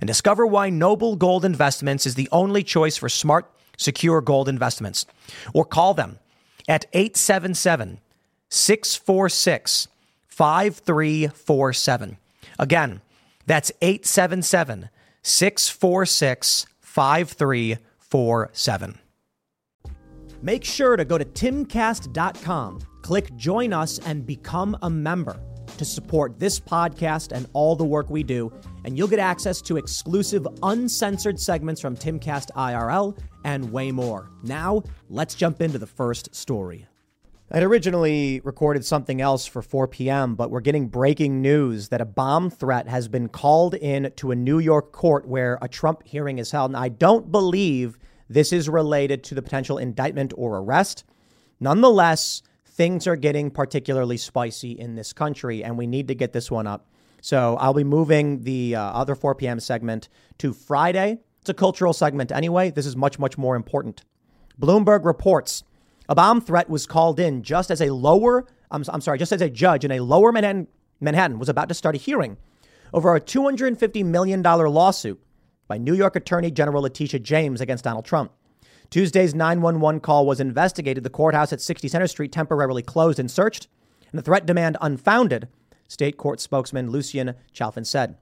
and discover why Noble Gold Investments is the only choice for smart, secure gold investments. Or call them at 877 646 5347. Again, that's 877 646 5347. Make sure to go to timcast.com, click join us, and become a member to support this podcast and all the work we do, and you'll get access to exclusive, uncensored segments from Timcast IRL and way more. Now, let's jump into the first story. I'd originally recorded something else for 4 p.m., but we're getting breaking news that a bomb threat has been called in to a New York court where a Trump hearing is held. And I don't believe this is related to the potential indictment or arrest. Nonetheless, things are getting particularly spicy in this country, and we need to get this one up. So I'll be moving the uh, other 4 p.m. segment to Friday. It's a cultural segment anyway. This is much, much more important. Bloomberg reports a bomb threat was called in just as a lower, I'm, I'm sorry, just as a judge in a lower Manhattan, Manhattan was about to start a hearing over a $250 million lawsuit by New York Attorney General Letitia James against Donald Trump. Tuesday's 911 call was investigated. The courthouse at 60 Centre Street temporarily closed and searched, and the threat demand unfounded, state court spokesman Lucian Chalfin said.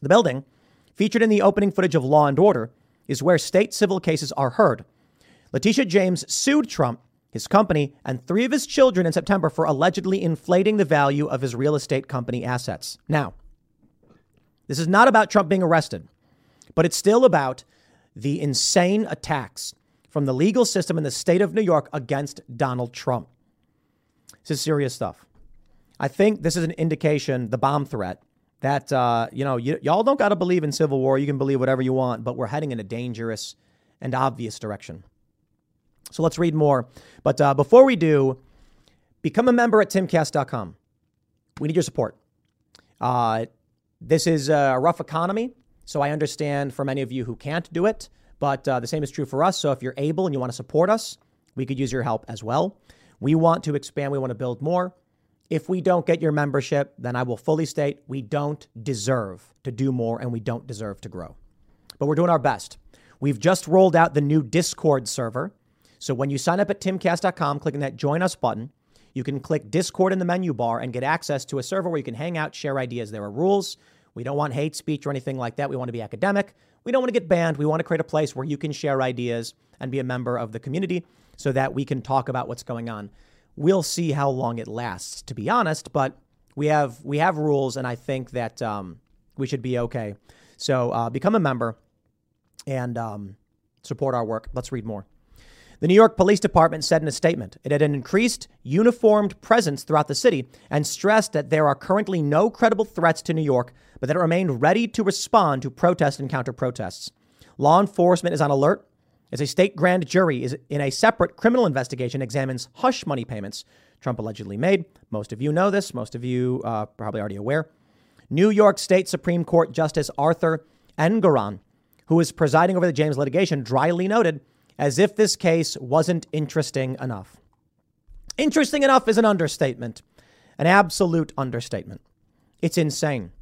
The building, featured in the opening footage of Law and Order, is where state civil cases are heard. Letitia James sued Trump, his company, and three of his children in September for allegedly inflating the value of his real estate company assets. Now, this is not about Trump being arrested, but it's still about the insane attacks from the legal system in the state of New York against Donald Trump. This is serious stuff. I think this is an indication, the bomb threat, that, uh, you know, y- y'all don't got to believe in civil war. You can believe whatever you want, but we're heading in a dangerous and obvious direction. So let's read more. But uh, before we do, become a member at timcast.com. We need your support. Uh, this is a rough economy. So I understand for many of you who can't do it, but uh, the same is true for us. So if you're able and you want to support us, we could use your help as well. We want to expand, we want to build more. If we don't get your membership, then I will fully state we don't deserve to do more and we don't deserve to grow. But we're doing our best. We've just rolled out the new Discord server. So when you sign up at timcast.com, clicking that join us button, you can click Discord in the menu bar and get access to a server where you can hang out, share ideas. There are rules. We don't want hate speech or anything like that. We want to be academic. We don't want to get banned. We want to create a place where you can share ideas and be a member of the community so that we can talk about what's going on. We'll see how long it lasts, to be honest, but we have we have rules, and I think that um, we should be okay. So uh, become a member and um, support our work. Let's read more. The New York Police Department said in a statement it had an increased uniformed presence throughout the city and stressed that there are currently no credible threats to New York, but that it remained ready to respond to protests and counter protests. Law enforcement is on alert as a state grand jury is in a separate criminal investigation examines hush money payments Trump allegedly made. Most of you know this. Most of you uh, probably already aware. New York State Supreme Court Justice Arthur Engoron, who is presiding over the James litigation, dryly noted as if this case wasn't interesting enough. Interesting enough is an understatement, an absolute understatement. It's insane.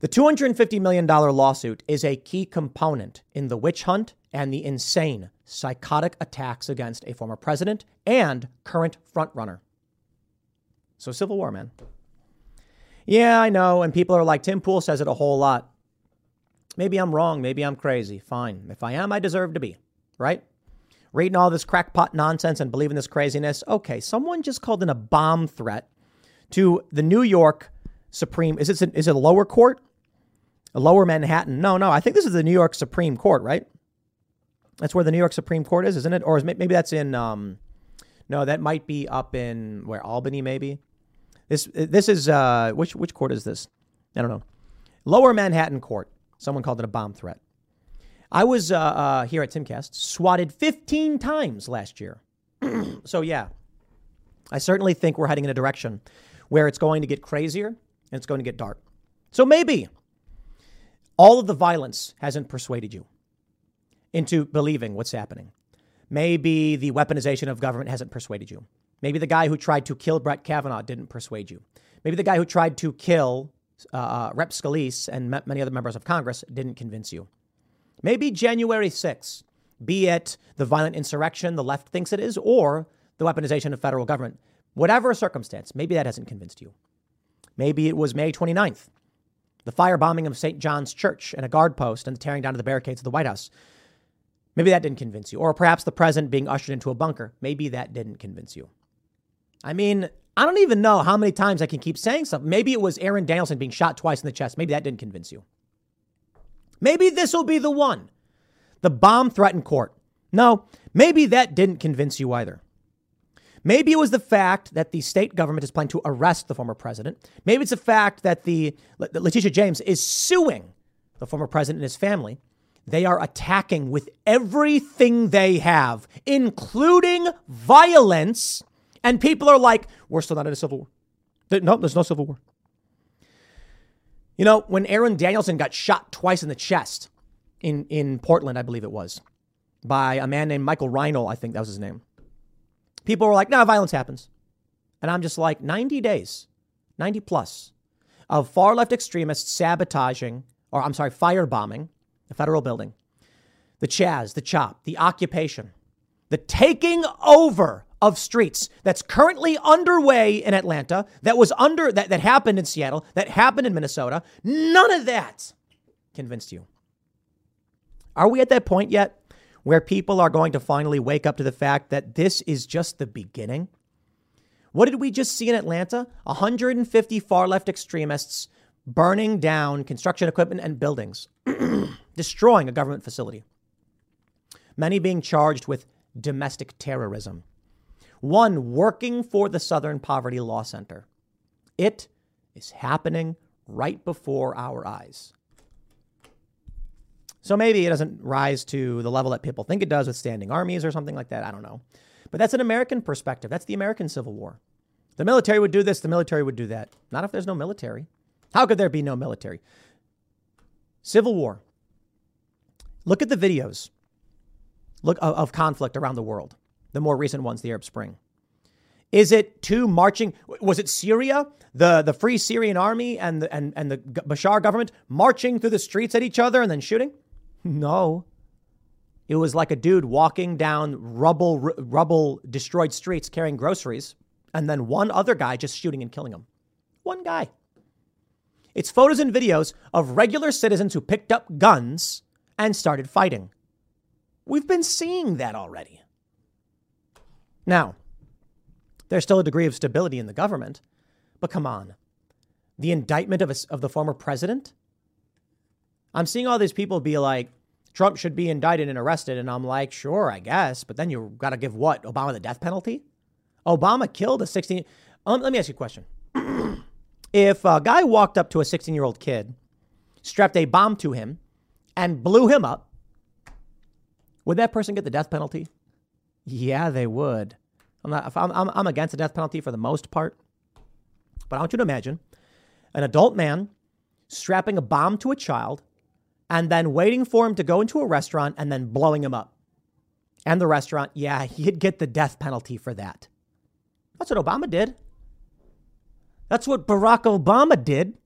The $250 million lawsuit is a key component in the witch hunt and the insane, psychotic attacks against a former president and current frontrunner. So, Civil War, man. Yeah, I know. And people are like, Tim Pool says it a whole lot. Maybe I'm wrong. Maybe I'm crazy. Fine. If I am, I deserve to be right? reading all this crackpot nonsense and believing this craziness. Okay, someone just called in a bomb threat to the New York Supreme. Is it is it a lower court? A lower Manhattan? No, no. I think this is the New York Supreme Court, right? That's where the New York Supreme Court is, isn't it? Or is, maybe that's in. Um, no, that might be up in where Albany, maybe. This this is uh, which which court is this? I don't know. Lower Manhattan Court. Someone called it a bomb threat. I was uh, uh, here at Timcast, swatted 15 times last year. so yeah, I certainly think we're heading in a direction where it's going to get crazier and it's going to get dark. So maybe all of the violence hasn't persuaded you into believing what's happening. Maybe the weaponization of government hasn't persuaded you. Maybe the guy who tried to kill Brett Kavanaugh didn't persuade you. Maybe the guy who tried to kill uh, uh Rep. Scalise and many other members of Congress didn't convince you. Maybe January 6th, be it the violent insurrection the left thinks it is, or the weaponization of federal government. Whatever circumstance, maybe that hasn't convinced you. Maybe it was May 29th, the firebombing of St. John's Church and a guard post and the tearing down of the barricades of the White House. Maybe that didn't convince you. Or perhaps the president being ushered into a bunker. Maybe that didn't convince you. I mean, I don't even know how many times I can keep saying something. Maybe it was Aaron Danielson being shot twice in the chest. Maybe that didn't convince you. Maybe this will be the one. The bomb threatened court. No, maybe that didn't convince you either. Maybe it was the fact that the state government is planning to arrest the former president. Maybe it's the fact that the that Letitia James is suing the former president and his family. They are attacking with everything they have, including violence. And people are like, we're still not in a civil war. No, there's no civil war. You know, when Aaron Danielson got shot twice in the chest in, in Portland, I believe it was, by a man named Michael Reinoehl, I think that was his name. People were like, no, nah, violence happens. And I'm just like, 90 days, 90 plus, of far left extremists sabotaging, or I'm sorry, firebombing the federal building, the Chaz, the CHOP, the occupation, the taking over of streets that's currently underway in Atlanta, that was under that, that happened in Seattle, that happened in Minnesota. None of that convinced you. Are we at that point yet where people are going to finally wake up to the fact that this is just the beginning? What did we just see in Atlanta? 150 far left extremists burning down construction equipment and buildings, destroying a government facility. Many being charged with domestic terrorism one working for the Southern Poverty Law Center. It is happening right before our eyes. So maybe it doesn't rise to the level that people think it does with standing armies or something like that. I don't know. But that's an American perspective. That's the American Civil War. The military would do this, the military would do that. Not if there's no military. How could there be no military? Civil War. Look at the videos look of, conflict around the world the more recent ones, the Arab Spring? Is it two marching? Was it Syria, the, the Free Syrian Army and the, and, and the Bashar government marching through the streets at each other and then shooting? No. It was like a dude walking down rubble, r- rubble destroyed streets carrying groceries, and then one other guy just shooting and killing him. One guy. It's photos and videos of regular citizens who picked up guns and started fighting. We've been seeing that already. Now, there's still a degree of stability in the government, but come on. The indictment of, a, of the former president? I'm seeing all these people be like, Trump should be indicted and arrested. And I'm like, sure, I guess. But then you got to give what? Obama the death penalty? Obama killed a 16. Um, let me ask you a question. if a guy walked up to a 16 year old kid, strapped a bomb to him, and blew him up, would that person get the death penalty? Yeah, they would. I'm not. I'm, I'm, against the death penalty for the most part, but I want you to imagine an adult man strapping a bomb to a child and then waiting for him to go into a restaurant and then blowing him up. And the restaurant, yeah, he'd get the death penalty for that. That's what Obama did. That's what Barack Obama did.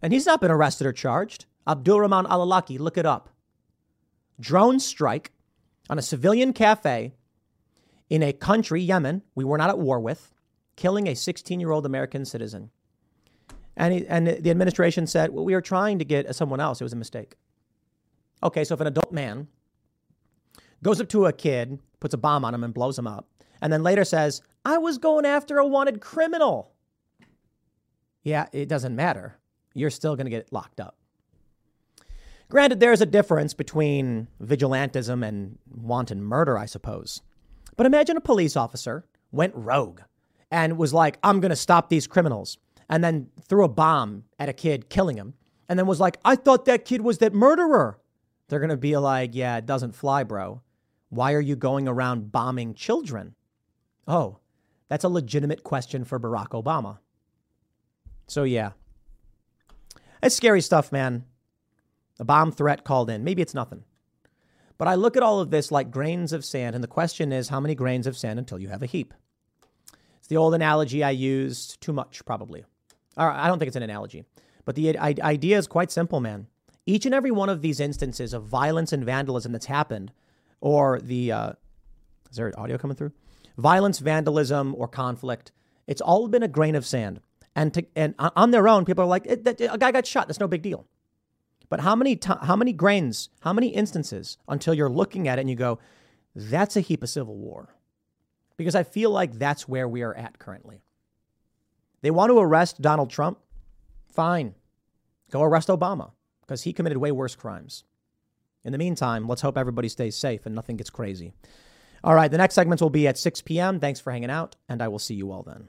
And he's not been arrested or charged. Abdulrahman al-Awlaki, look it up. Drone strike on a civilian cafe in a country, Yemen, we were not at war with, killing a 16 year old American citizen. And, he, and the administration said, well, we are trying to get someone else. It was a mistake. Okay, so if an adult man goes up to a kid, puts a bomb on him, and blows him up, and then later says, I was going after a wanted criminal. Yeah, it doesn't matter. You're still going to get locked up. Granted, there's a difference between vigilantism and wanton murder, I suppose. But imagine a police officer went rogue and was like, I'm going to stop these criminals, and then threw a bomb at a kid, killing him, and then was like, I thought that kid was that murderer. They're going to be like, yeah, it doesn't fly, bro. Why are you going around bombing children? Oh, that's a legitimate question for Barack Obama. So, yeah. It's scary stuff, man. A bomb threat called in. Maybe it's nothing. But I look at all of this like grains of sand, and the question is how many grains of sand until you have a heap? It's the old analogy I used too much, probably. Or I don't think it's an analogy, but the idea is quite simple, man. Each and every one of these instances of violence and vandalism that's happened, or the, uh, is there audio coming through? Violence, vandalism, or conflict, it's all been a grain of sand. And, to, and on their own, people are like, a guy got shot. That's no big deal. But how many t- how many grains, how many instances until you're looking at it and you go, that's a heap of civil war? Because I feel like that's where we are at currently. They want to arrest Donald Trump. Fine. Go arrest Obama because he committed way worse crimes. In the meantime, let's hope everybody stays safe and nothing gets crazy. All right, the next segments will be at 6 p.m. Thanks for hanging out, and I will see you all then.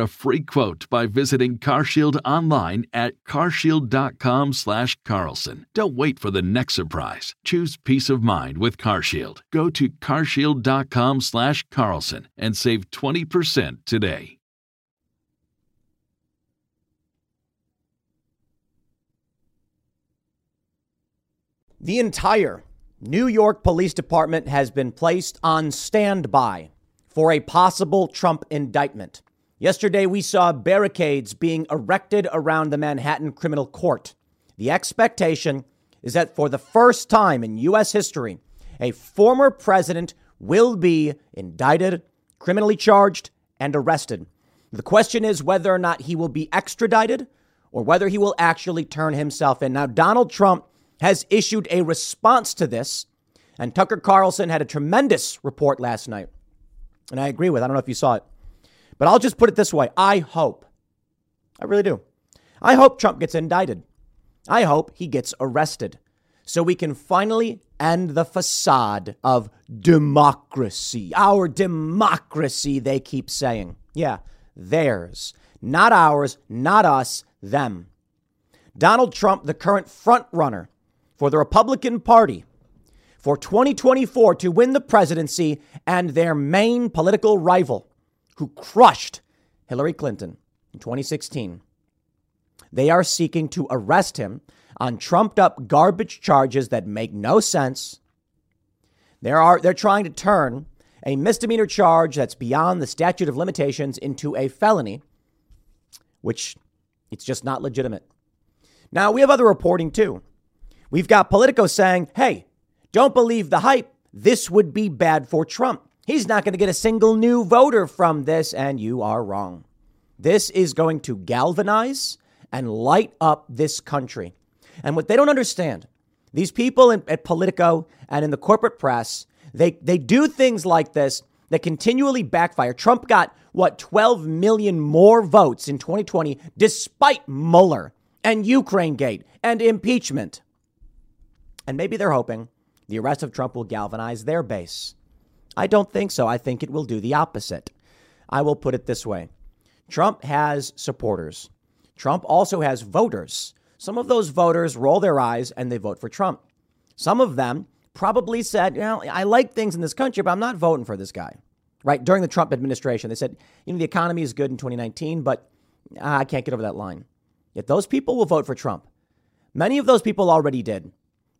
a free quote by visiting CarShield online at carshield.com/carlson. Don't wait for the next surprise. Choose peace of mind with CarShield. Go to carshield.com/carlson and save 20% today. The entire New York Police Department has been placed on standby for a possible Trump indictment. Yesterday, we saw barricades being erected around the Manhattan Criminal Court. The expectation is that for the first time in U.S. history, a former president will be indicted, criminally charged, and arrested. The question is whether or not he will be extradited or whether he will actually turn himself in. Now, Donald Trump has issued a response to this, and Tucker Carlson had a tremendous report last night. And I agree with, I don't know if you saw it. But I'll just put it this way I hope, I really do. I hope Trump gets indicted. I hope he gets arrested so we can finally end the facade of democracy. Our democracy, they keep saying. Yeah, theirs. Not ours, not us, them. Donald Trump, the current frontrunner for the Republican Party for 2024 to win the presidency, and their main political rival, who crushed Hillary Clinton in 2016. They are seeking to arrest him on trumped up garbage charges that make no sense. There are, they're trying to turn a misdemeanor charge that's beyond the statute of limitations into a felony, which it's just not legitimate. Now, we have other reporting too. We've got Politico saying, hey, don't believe the hype. This would be bad for Trump. He's not going to get a single new voter from this, and you are wrong. This is going to galvanize and light up this country. And what they don't understand, these people in, at Politico and in the corporate press, they, they do things like this that continually backfire. Trump got, what, 12 million more votes in 2020 despite Mueller and Ukraine Gate and impeachment. And maybe they're hoping the arrest of Trump will galvanize their base. I don't think so. I think it will do the opposite. I will put it this way Trump has supporters. Trump also has voters. Some of those voters roll their eyes and they vote for Trump. Some of them probably said, you know, I like things in this country, but I'm not voting for this guy. Right? During the Trump administration, they said, you know, the economy is good in 2019, but uh, I can't get over that line. Yet those people will vote for Trump. Many of those people already did.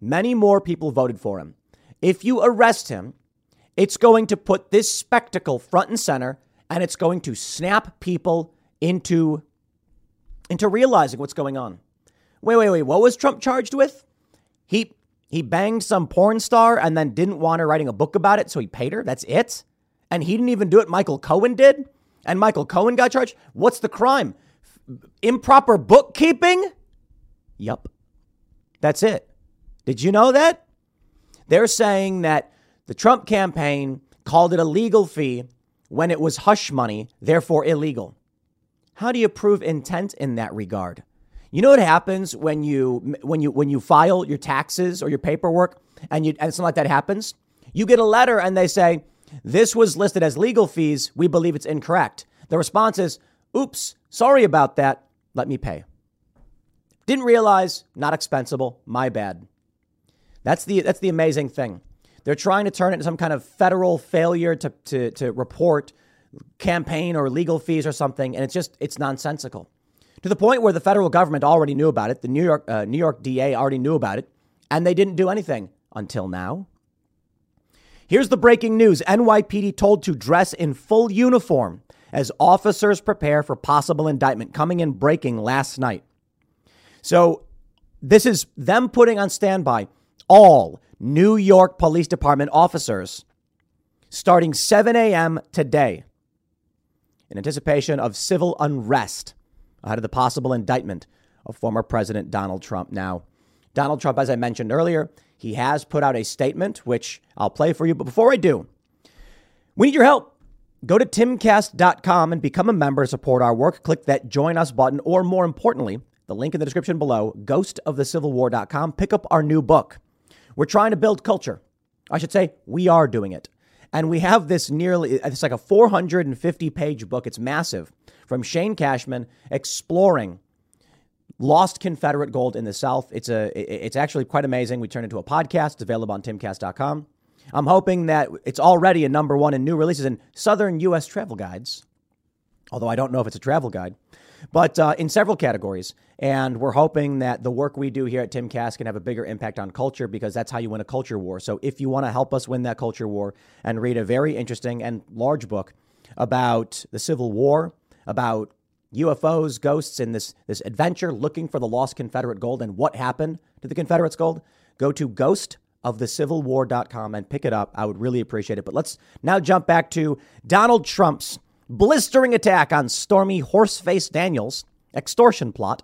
Many more people voted for him. If you arrest him, it's going to put this spectacle front and center and it's going to snap people into into realizing what's going on. Wait, wait, wait. What was Trump charged with? He he banged some porn star and then didn't want her writing a book about it, so he paid her. That's it. And he didn't even do it. Michael Cohen did, and Michael Cohen got charged. What's the crime? Improper bookkeeping. Yup. That's it. Did you know that? They're saying that the Trump campaign called it a legal fee when it was hush money, therefore illegal. How do you prove intent in that regard? You know what happens when you when you when you file your taxes or your paperwork and you and something like that happens? You get a letter and they say, "This was listed as legal fees. We believe it's incorrect." The response is, "Oops, sorry about that. Let me pay." Didn't realize, not expensible. My bad. That's the that's the amazing thing. They're trying to turn it into some kind of federal failure to, to, to report campaign or legal fees or something, and it's just it's nonsensical. To the point where the federal government already knew about it, the New York uh, New York DA already knew about it, and they didn't do anything until now. Here's the breaking news: NYPD told to dress in full uniform as officers prepare for possible indictment, coming in breaking last night. So this is them putting on standby all New York Police Department officers starting 7 a.m. today in anticipation of civil unrest ahead of the possible indictment of former President Donald Trump. Now, Donald Trump, as I mentioned earlier, he has put out a statement, which I'll play for you. But before I do, we need your help. Go to timcast.com and become a member, support our work. Click that join us button, or more importantly, the link in the description below, ghostofthecivilwar.com. Pick up our new book. We're trying to build culture. I should say, we are doing it. And we have this nearly, it's like a 450 page book. It's massive from Shane Cashman exploring lost Confederate gold in the South. It's a, it's actually quite amazing. We turned into a podcast. It's available on timcast.com. I'm hoping that it's already a number one in new releases in Southern U.S. travel guides, although I don't know if it's a travel guide but uh, in several categories. And we're hoping that the work we do here at Timcast can have a bigger impact on culture because that's how you win a culture war. So if you want to help us win that culture war and read a very interesting and large book about the Civil War, about UFOs, ghosts, and this, this adventure looking for the lost Confederate gold and what happened to the Confederates' gold, go to Ghost of the Civil ghostofthecivilwar.com and pick it up. I would really appreciate it. But let's now jump back to Donald Trump's blistering attack on Stormy Horseface Daniels' extortion plot,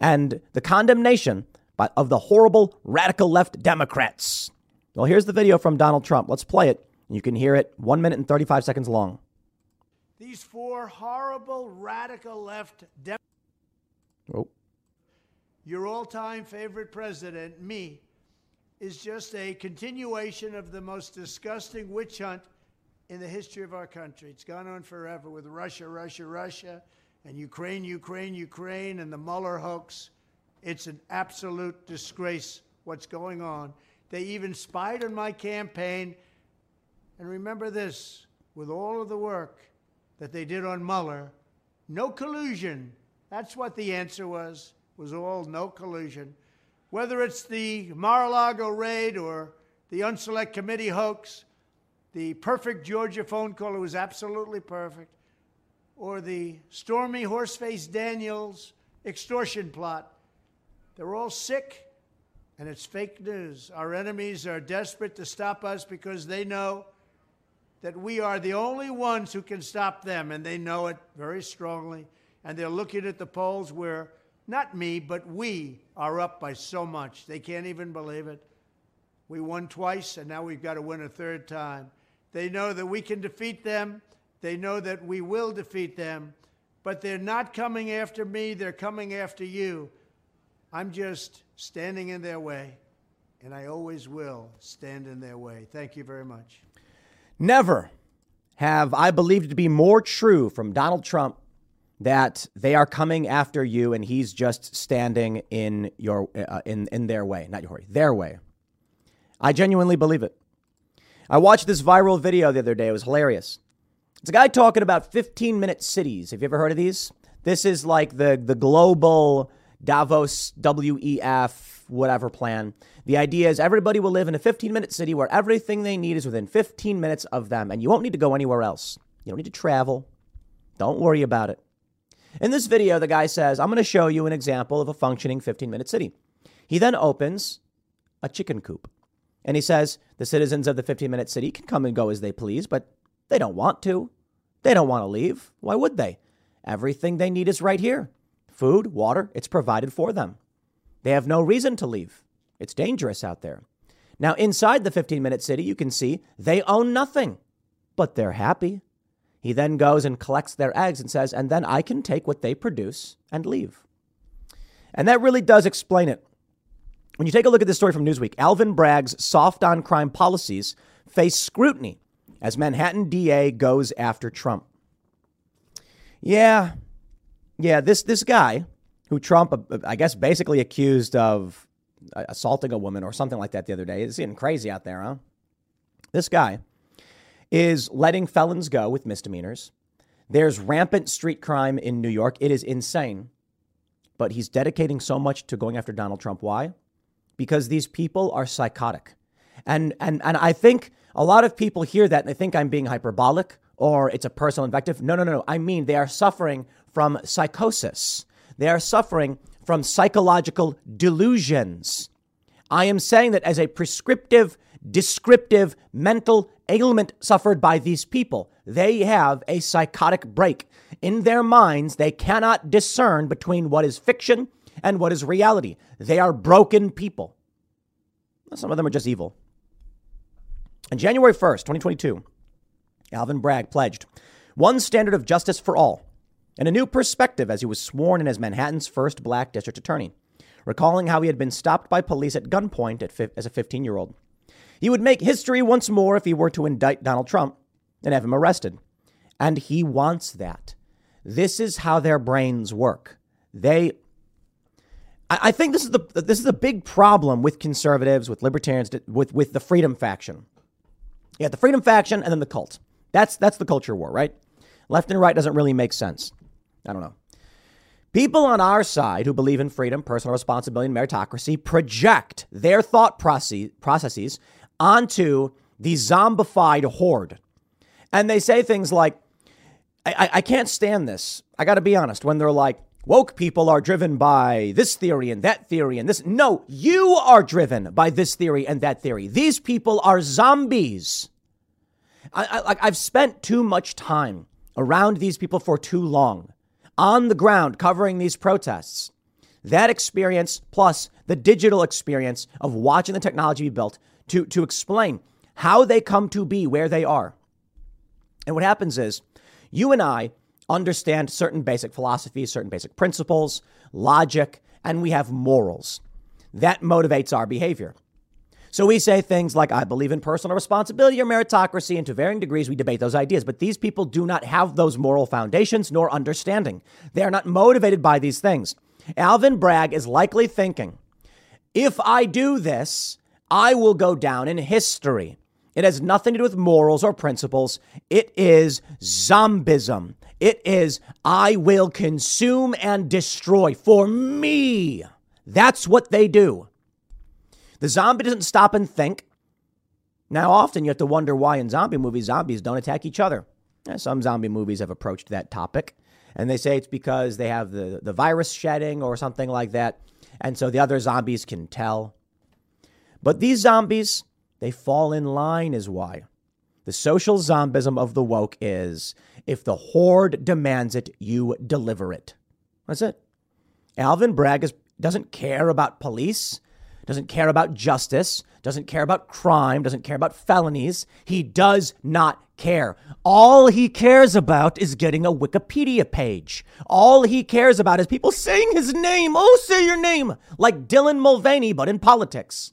and the condemnation of the horrible radical left Democrats. Well, here's the video from Donald Trump. Let's play it. You can hear it one minute and 35 seconds long. These four horrible radical left Democrats. Oh. Your all time favorite president, me, is just a continuation of the most disgusting witch hunt in the history of our country. It's gone on forever with Russia, Russia, Russia, and Ukraine, Ukraine, Ukraine, and the Mueller hoax. It's an absolute disgrace what's going on. They even spied on my campaign. And remember this with all of the work that they did on Mueller, no collusion. That's what the answer was, was all no collusion. Whether it's the Mar-a-Lago raid or the Unselect Committee hoax, the perfect Georgia phone call, it was absolutely perfect, or the Stormy Horseface Daniels extortion plot. They're all sick, and it's fake news. Our enemies are desperate to stop us because they know that we are the only ones who can stop them, and they know it very strongly. And they're looking at the polls where not me, but we are up by so much. They can't even believe it. We won twice, and now we've got to win a third time. They know that we can defeat them. They know that we will defeat them. But they're not coming after me, they're coming after you. I'm just standing in their way, and I always will stand in their way. Thank you very much. Never have I believed to be more true from Donald Trump that they are coming after you and he's just standing in your uh, in in their way, not your way, their way. I genuinely believe it. I watched this viral video the other day. It was hilarious. It's a guy talking about 15 minute cities. Have you ever heard of these? This is like the the global Davos WEF whatever plan. The idea is everybody will live in a 15 minute city where everything they need is within 15 minutes of them and you won't need to go anywhere else. You don't need to travel. Don't worry about it. In this video, the guy says, I'm going to show you an example of a functioning 15 minute city. He then opens a chicken coop and he says, The citizens of the 15 minute city can come and go as they please, but they don't want to. They don't want to leave. Why would they? Everything they need is right here food, water, it's provided for them. They have no reason to leave. It's dangerous out there. Now, inside the 15 minute city, you can see they own nothing, but they're happy. He then goes and collects their eggs and says, and then I can take what they produce and leave. And that really does explain it. When you take a look at this story from Newsweek, Alvin Bragg's soft on crime policies face scrutiny as Manhattan DA goes after Trump. Yeah, yeah, this this guy who Trump, I guess, basically accused of assaulting a woman or something like that the other day. It's getting crazy out there, huh? This guy is letting felons go with misdemeanors. There's rampant street crime in New York. It is insane. But he's dedicating so much to going after Donald Trump. Why? Because these people are psychotic. And and and I think a lot of people hear that and they think I'm being hyperbolic or it's a personal invective. No, no, no, no. I mean, they are suffering from psychosis. They are suffering from psychological delusions. I am saying that as a prescriptive, descriptive mental ailment suffered by these people. They have a psychotic break. In their minds, they cannot discern between what is fiction and what is reality. They are broken people. Some of them are just evil. On January 1st, 2022, Alvin Bragg pledged one standard of justice for all and a new perspective as he was sworn in as Manhattan's first black district attorney, recalling how he had been stopped by police at gunpoint at as a 15 year old. He would make history once more if he were to indict Donald Trump and have him arrested. And he wants that. This is how their brains work. They I think this is the this is a big problem with conservatives, with libertarians, with with the freedom faction. Yeah, the freedom faction and then the cult. That's that's the culture war, right? Left and right doesn't really make sense. I don't know. People on our side who believe in freedom, personal responsibility, and meritocracy project their thought processes onto the zombified horde. And they say things like, I, I, I can't stand this. I got to be honest. When they're like, woke people are driven by this theory and that theory and this. No, you are driven by this theory and that theory. These people are zombies. I, I've spent too much time around these people for too long on the ground covering these protests. That experience plus the digital experience of watching the technology be built to, to explain how they come to be where they are. And what happens is you and I understand certain basic philosophies, certain basic principles, logic, and we have morals. That motivates our behavior. So we say things like, I believe in personal responsibility or meritocracy, and to varying degrees we debate those ideas. But these people do not have those moral foundations nor understanding. They are not motivated by these things. Alvin Bragg is likely thinking, if I do this, I will go down in history. It has nothing to do with morals or principles. It is zombism. It is, I will consume and destroy for me. That's what they do. The zombie doesn't stop and think. Now, often you have to wonder why in zombie movies, zombies don't attack each other. Some zombie movies have approached that topic, and they say it's because they have the, the virus shedding or something like that. And so the other zombies can tell. But these zombies, they fall in line, is why. The social zombism of the woke is if the horde demands it, you deliver it. That's it. Alvin Bragg is, doesn't care about police doesn't care about justice, doesn't care about crime, doesn't care about felonies. He does not care. All he cares about is getting a Wikipedia page. All he cares about is people saying his name. Oh, say your name. Like Dylan Mulvaney, but in politics.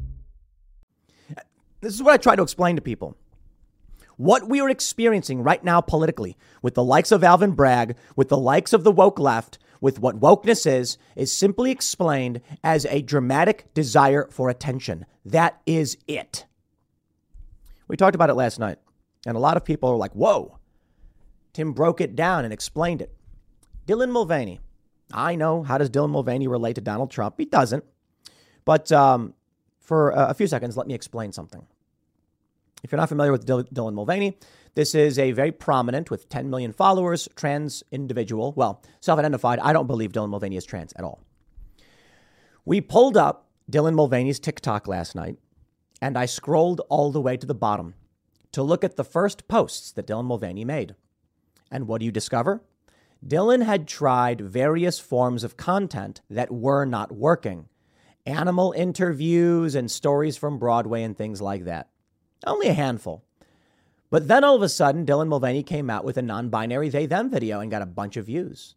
This is what I try to explain to people. What we are experiencing right now politically, with the likes of Alvin Bragg, with the likes of the woke left, with what wokeness is, is simply explained as a dramatic desire for attention. That is it. We talked about it last night, and a lot of people are like, whoa. Tim broke it down and explained it. Dylan Mulvaney. I know. How does Dylan Mulvaney relate to Donald Trump? He doesn't. But um, for a few seconds, let me explain something. If you're not familiar with Dylan Mulvaney, this is a very prominent, with 10 million followers, trans individual. Well, self identified. I don't believe Dylan Mulvaney is trans at all. We pulled up Dylan Mulvaney's TikTok last night, and I scrolled all the way to the bottom to look at the first posts that Dylan Mulvaney made. And what do you discover? Dylan had tried various forms of content that were not working animal interviews and stories from Broadway and things like that. Only a handful. But then all of a sudden, Dylan Mulvaney came out with a non binary they them video and got a bunch of views.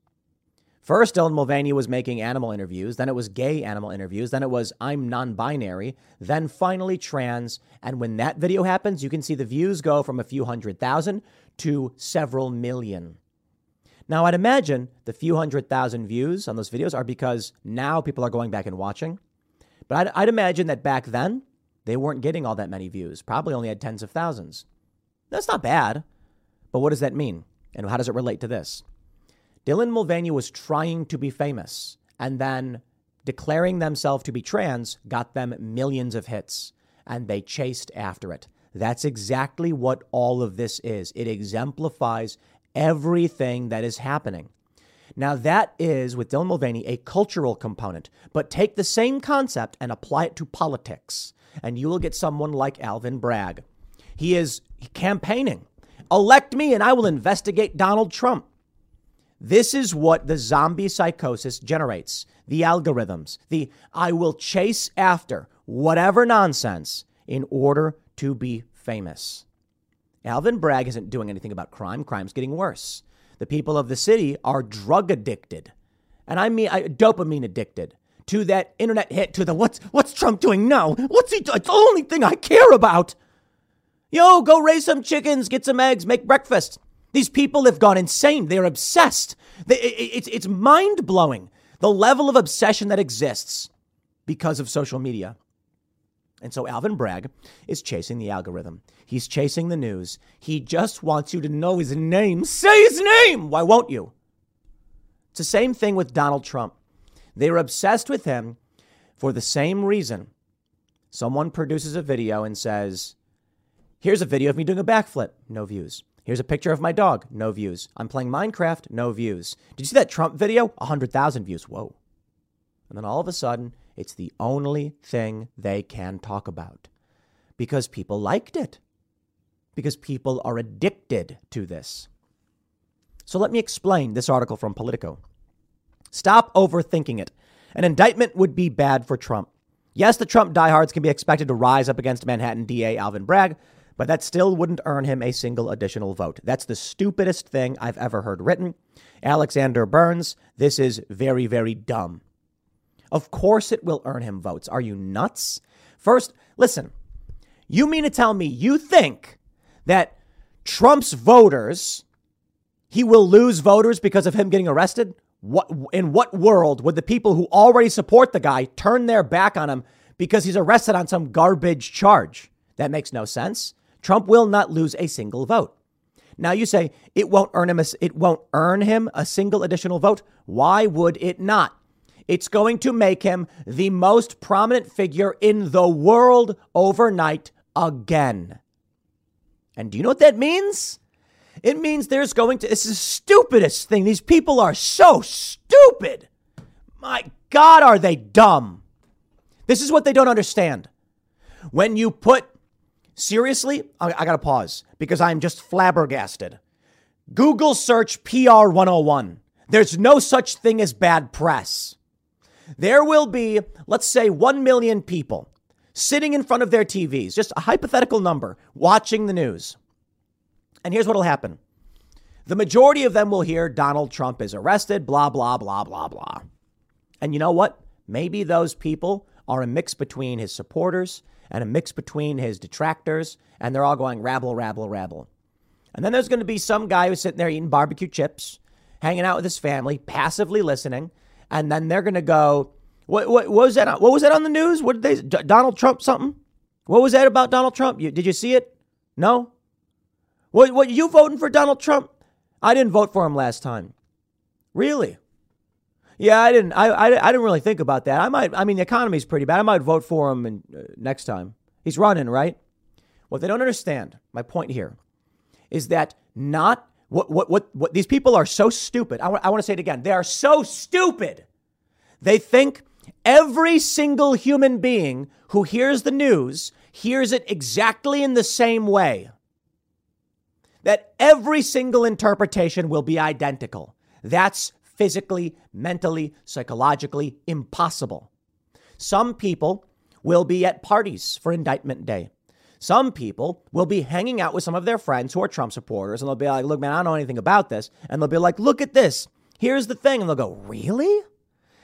First, Dylan Mulvaney was making animal interviews, then it was gay animal interviews, then it was I'm non binary, then finally trans. And when that video happens, you can see the views go from a few hundred thousand to several million. Now, I'd imagine the few hundred thousand views on those videos are because now people are going back and watching. But I'd, I'd imagine that back then, they weren't getting all that many views, probably only had tens of thousands. That's not bad. But what does that mean? And how does it relate to this? Dylan Mulvaney was trying to be famous, and then declaring themselves to be trans got them millions of hits, and they chased after it. That's exactly what all of this is. It exemplifies everything that is happening. Now, that is, with Dylan Mulvaney, a cultural component, but take the same concept and apply it to politics and you will get someone like Alvin Bragg. He is campaigning. Elect me and I will investigate Donald Trump. This is what the zombie psychosis generates the algorithms, the I will chase after whatever nonsense in order to be famous. Alvin Bragg isn't doing anything about crime. Crime's getting worse. The people of the city are drug addicted. And I mean I, dopamine addicted to that internet hit to the what's what's Trump doing now? What's he doing? It's the only thing I care about. Yo, go raise some chickens, get some eggs, make breakfast. These people have gone insane. They're obsessed. They, it, it's it's mind blowing the level of obsession that exists because of social media. And so Alvin Bragg is chasing the algorithm. He's chasing the news. He just wants you to know his name. Say his name. Why won't you? It's the same thing with Donald Trump. They are obsessed with him for the same reason. Someone produces a video and says, Here's a video of me doing a backflip, no views. Here's a picture of my dog, no views. I'm playing Minecraft, no views. Did you see that Trump video? 100,000 views. Whoa. And then all of a sudden, it's the only thing they can talk about because people liked it, because people are addicted to this. So let me explain this article from Politico. Stop overthinking it. An indictment would be bad for Trump. Yes, the Trump diehards can be expected to rise up against Manhattan DA Alvin Bragg, but that still wouldn't earn him a single additional vote. That's the stupidest thing I've ever heard written. Alexander Burns, this is very, very dumb. Of course it will earn him votes. Are you nuts? First, listen, you mean to tell me you think that Trump's voters, he will lose voters because of him getting arrested? What in what world would the people who already support the guy turn their back on him because he's arrested on some garbage charge? That makes no sense. Trump will not lose a single vote. Now you say it won't earn him a, it won't earn him a single additional vote. Why would it not? It's going to make him the most prominent figure in the world overnight again. And do you know what that means? It means there's going to, this is the stupidest thing. These people are so stupid. My God, are they dumb? This is what they don't understand. When you put, seriously, I, I gotta pause because I'm just flabbergasted. Google search PR 101. There's no such thing as bad press. There will be, let's say, 1 million people sitting in front of their TVs, just a hypothetical number, watching the news. And here's what will happen the majority of them will hear Donald Trump is arrested, blah, blah, blah, blah, blah. And you know what? Maybe those people are a mix between his supporters and a mix between his detractors, and they're all going rabble, rabble, rabble. And then there's going to be some guy who's sitting there eating barbecue chips, hanging out with his family, passively listening, and then they're going to go, what, what, what, was that? What was that on the news? What did they? Donald Trump something? What was that about Donald Trump? You, did you see it? No. What? What? You voting for Donald Trump? I didn't vote for him last time. Really? Yeah, I didn't. I, I, I didn't really think about that. I might. I mean, the economy's pretty bad. I might vote for him in, uh, next time. He's running, right? What they don't understand. My point here is that not what what what, what these people are so stupid. I, w- I want to say it again. They are so stupid. They think every single human being who hears the news hears it exactly in the same way. That every single interpretation will be identical. That's physically, mentally, psychologically impossible. Some people will be at parties for indictment day. Some people will be hanging out with some of their friends who are Trump supporters and they'll be like, look, man, I don't know anything about this. And they'll be like, look at this. Here's the thing. And they'll go, really?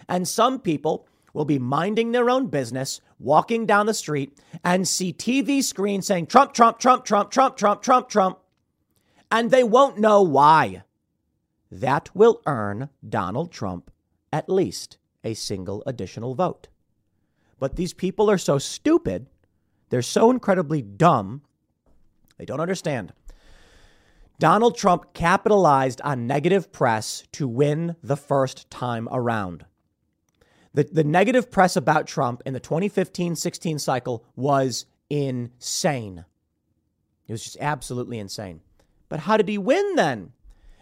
And some people will be minding their own business, walking down the street, and see TV screens saying Trump, Trump, Trump, Trump, Trump, Trump, Trump, Trump. And they won't know why. That will earn Donald Trump at least a single additional vote. But these people are so stupid, they're so incredibly dumb, they don't understand. Donald Trump capitalized on negative press to win the first time around. The, the negative press about Trump in the 2015 16 cycle was insane. It was just absolutely insane. But how did he win then?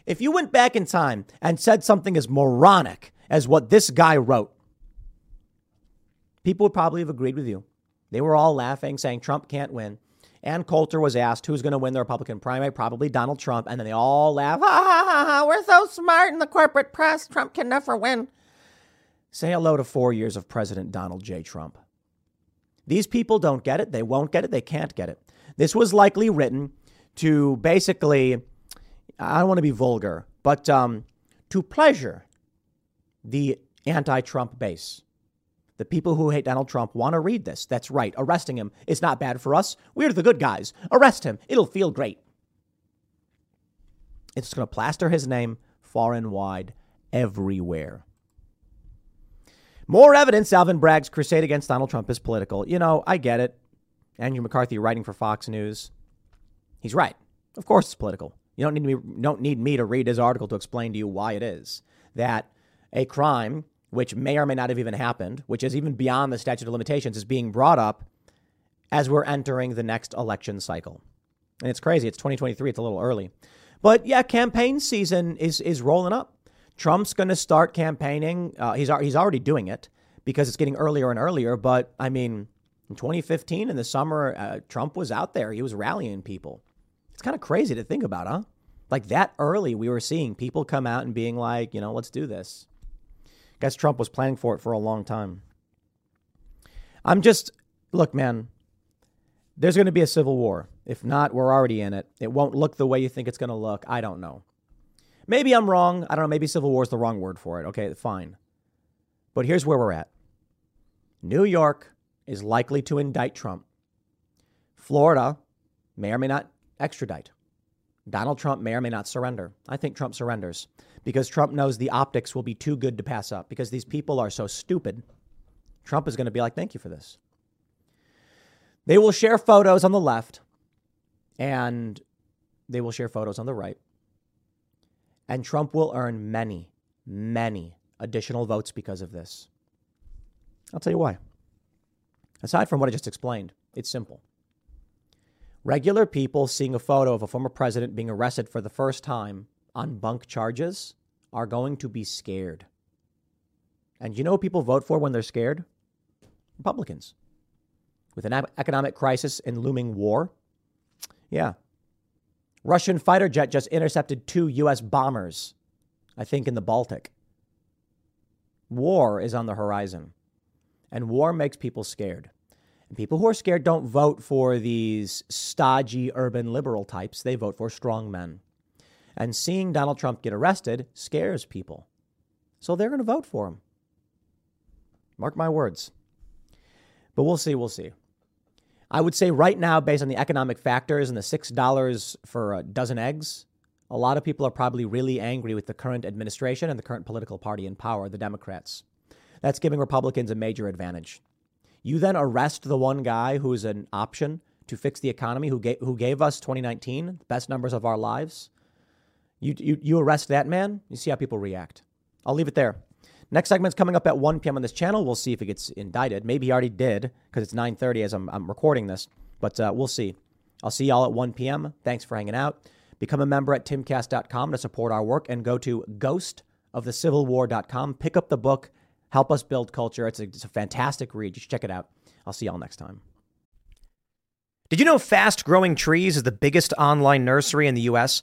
If you went back in time and said something as moronic as what this guy wrote, people would probably have agreed with you. They were all laughing, saying Trump can't win. Ann Coulter was asked who's going to win the Republican primary, probably Donald Trump. And then they all laugh, ha ha ha ha, we're so smart in the corporate press. Trump can never win. Say hello to four years of President Donald J. Trump. These people don't get it. They won't get it. They can't get it. This was likely written to basically I don't want to be vulgar, but um, to pleasure the anti Trump base. The people who hate Donald Trump want to read this. That's right. Arresting him is not bad for us. We're the good guys. Arrest him. It'll feel great. It's going to plaster his name far and wide everywhere. More evidence Alvin Bragg's crusade against Donald Trump is political. You know, I get it. Andrew McCarthy writing for Fox News. He's right. Of course it's political. You don't need me don't need me to read his article to explain to you why it is that a crime which may or may not have even happened, which is even beyond the statute of limitations, is being brought up as we're entering the next election cycle. And it's crazy. It's 2023. It's a little early. But yeah, campaign season is is rolling up. Trump's going to start campaigning. Uh, he's he's already doing it because it's getting earlier and earlier. But I mean, in 2015 in the summer, uh, Trump was out there. He was rallying people. It's kind of crazy to think about, huh? Like that early, we were seeing people come out and being like, you know, let's do this. Guess Trump was planning for it for a long time. I'm just, look, man, there's going to be a civil war. If not, we're already in it. It won't look the way you think it's going to look. I don't know. Maybe I'm wrong. I don't know. Maybe civil war is the wrong word for it. Okay, fine. But here's where we're at New York is likely to indict Trump. Florida may or may not extradite. Donald Trump may or may not surrender. I think Trump surrenders because Trump knows the optics will be too good to pass up because these people are so stupid. Trump is going to be like, thank you for this. They will share photos on the left and they will share photos on the right. And Trump will earn many, many additional votes because of this. I'll tell you why. Aside from what I just explained, it's simple. Regular people seeing a photo of a former president being arrested for the first time on bunk charges are going to be scared. And you know what people vote for when they're scared? Republicans. With an economic crisis and looming war? Yeah. Russian fighter jet just intercepted two U.S. bombers, I think in the Baltic. War is on the horizon, and war makes people scared. And people who are scared don't vote for these stodgy urban liberal types, they vote for strong men. And seeing Donald Trump get arrested scares people. So they're going to vote for him. Mark my words. But we'll see, we'll see. I would say right now, based on the economic factors and the $6 for a dozen eggs, a lot of people are probably really angry with the current administration and the current political party in power, the Democrats. That's giving Republicans a major advantage. You then arrest the one guy who's an option to fix the economy, who gave, who gave us 2019, the best numbers of our lives. You, you, you arrest that man, you see how people react. I'll leave it there. Next segment's coming up at 1 p.m. on this channel. We'll see if he gets indicted. Maybe he already did because it's 9:30 as I'm, I'm recording this, but uh, we'll see. I'll see y'all at 1 p.m. Thanks for hanging out. Become a member at timcast.com to support our work and go to ghostofthecivilwar.com. Pick up the book. Help us build culture. It's a, it's a fantastic read. You should check it out. I'll see y'all next time. Did you know Fast Growing Trees is the biggest online nursery in the U.S.?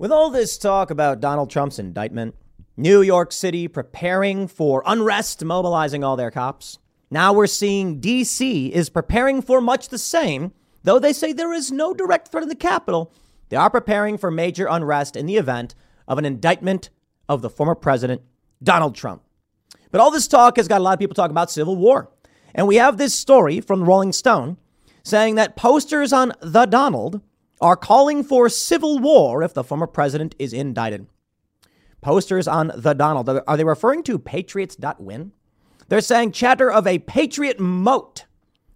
With all this talk about Donald Trump's indictment, New York City preparing for unrest, mobilizing all their cops, now we're seeing DC is preparing for much the same, though they say there is no direct threat in the Capitol. They are preparing for major unrest in the event of an indictment of the former president, Donald Trump. But all this talk has got a lot of people talking about civil war. And we have this story from Rolling Stone saying that posters on the Donald are calling for civil war if the former president is indicted. Posters on the Donald, are they referring to patriots.win? They're saying chatter of a patriot moat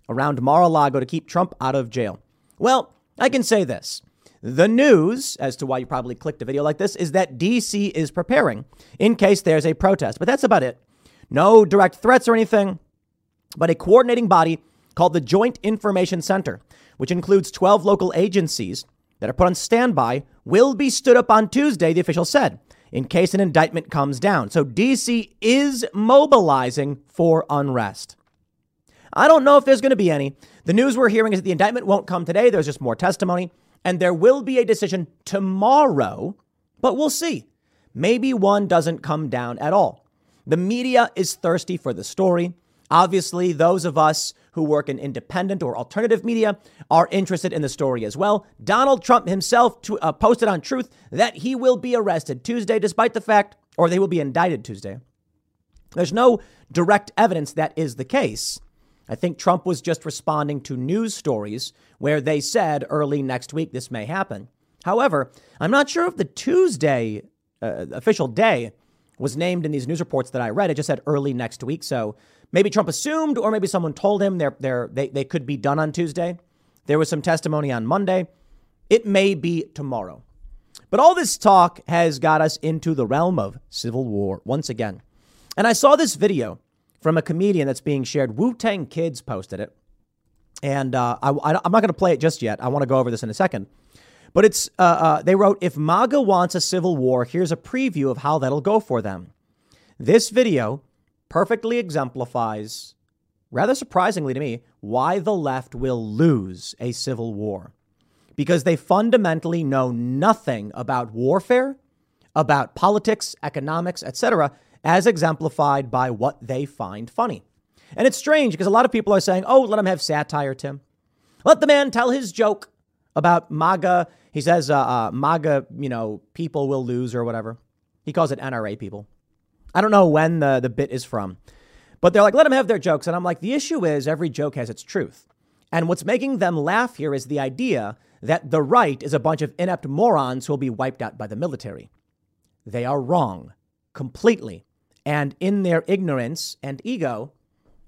around Mar-a-Lago to keep Trump out of jail. Well, I can say this. The news, as to why you probably clicked a video like this, is that DC is preparing in case there's a protest. But that's about it. No direct threats or anything, but a coordinating body called the Joint Information Center which includes 12 local agencies that are put on standby, will be stood up on Tuesday, the official said, in case an indictment comes down. So DC is mobilizing for unrest. I don't know if there's going to be any. The news we're hearing is that the indictment won't come today. There's just more testimony, and there will be a decision tomorrow, but we'll see. Maybe one doesn't come down at all. The media is thirsty for the story. Obviously, those of us who work in independent or alternative media are interested in the story as well. Donald Trump himself uh, posted on Truth that he will be arrested Tuesday, despite the fact, or they will be indicted Tuesday. There's no direct evidence that is the case. I think Trump was just responding to news stories where they said early next week this may happen. However, I'm not sure if the Tuesday uh, official day was named in these news reports that I read. It just said early next week. So maybe Trump assumed, or maybe someone told him they're, they're, they, they could be done on Tuesday. There was some testimony on Monday. It may be tomorrow. But all this talk has got us into the realm of civil war once again. And I saw this video from a comedian that's being shared. Wu Tang Kids posted it. And uh, I, am not going to play it just yet. I want to go over this in a second. But it's uh, uh, they wrote, if MAGA wants a civil war, here's a preview of how that'll go for them. This video perfectly exemplifies, rather surprisingly to me, why the left will lose a civil war. Because they fundamentally know nothing about warfare, about politics, economics, etc., as exemplified by what they find funny. And it's strange because a lot of people are saying, oh, let him have satire, Tim. Let the man tell his joke about MAGA. He says uh, uh, MAGA, you know, people will lose or whatever. He calls it NRA people. I don't know when the, the bit is from, but they're like, let them have their jokes. And I'm like, the issue is every joke has its truth. And what's making them laugh here is the idea that the right is a bunch of inept morons who will be wiped out by the military. They are wrong completely. And in their ignorance and ego,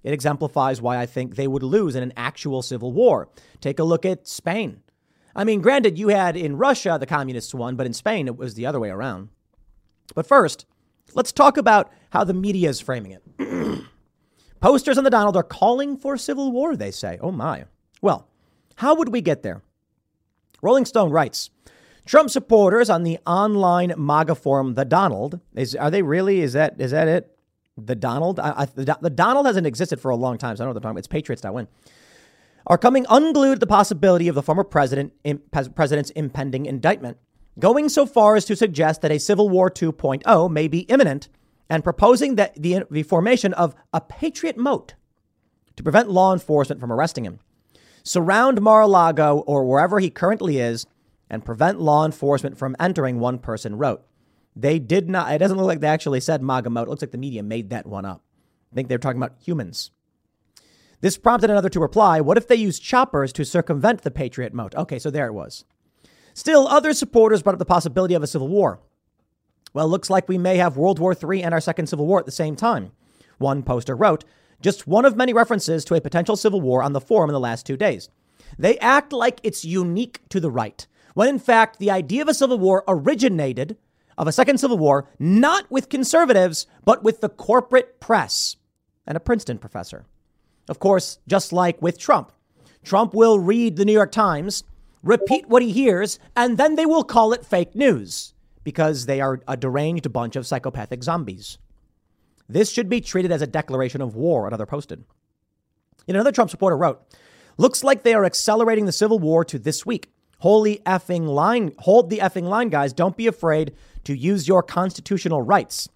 it exemplifies why I think they would lose in an actual civil war. Take a look at Spain. I mean, granted, you had in Russia the communists won, but in Spain it was the other way around. But first, let's talk about how the media is framing it. Posters on the Donald are calling for civil war, they say. Oh my. Well, how would we get there? Rolling Stone writes Trump supporters on the online MAGA forum, The Donald, is are they really? Is that is that it? The Donald? I, I, the, the, Donald hasn't existed for a long time, so I don't know what they're talking about. It's Patriots.win. Are coming unglued to the possibility of the former president president's impending indictment, going so far as to suggest that a Civil War 2.0 may be imminent, and proposing that the, the formation of a Patriot moat to prevent law enforcement from arresting him. Surround Mar-a-Lago or wherever he currently is and prevent law enforcement from entering, one person wrote. They did not, it doesn't look like they actually said MAGA mode. It looks like the media made that one up. I think they're talking about humans. This prompted another to reply What if they use choppers to circumvent the Patriot moat? Okay, so there it was. Still, other supporters brought up the possibility of a civil war. Well, looks like we may have World War III and our second civil war at the same time. One poster wrote, just one of many references to a potential civil war on the forum in the last two days. They act like it's unique to the right when in fact the idea of a civil war originated of a second civil war not with conservatives, but with the corporate press and a Princeton professor. Of course, just like with Trump, Trump will read the New York Times, repeat what he hears, and then they will call it fake news because they are a deranged bunch of psychopathic zombies. This should be treated as a declaration of war, another posted. Yet another Trump supporter wrote, Looks like they are accelerating the civil war to this week. Holy effing line, hold the effing line, guys. Don't be afraid to use your constitutional rights.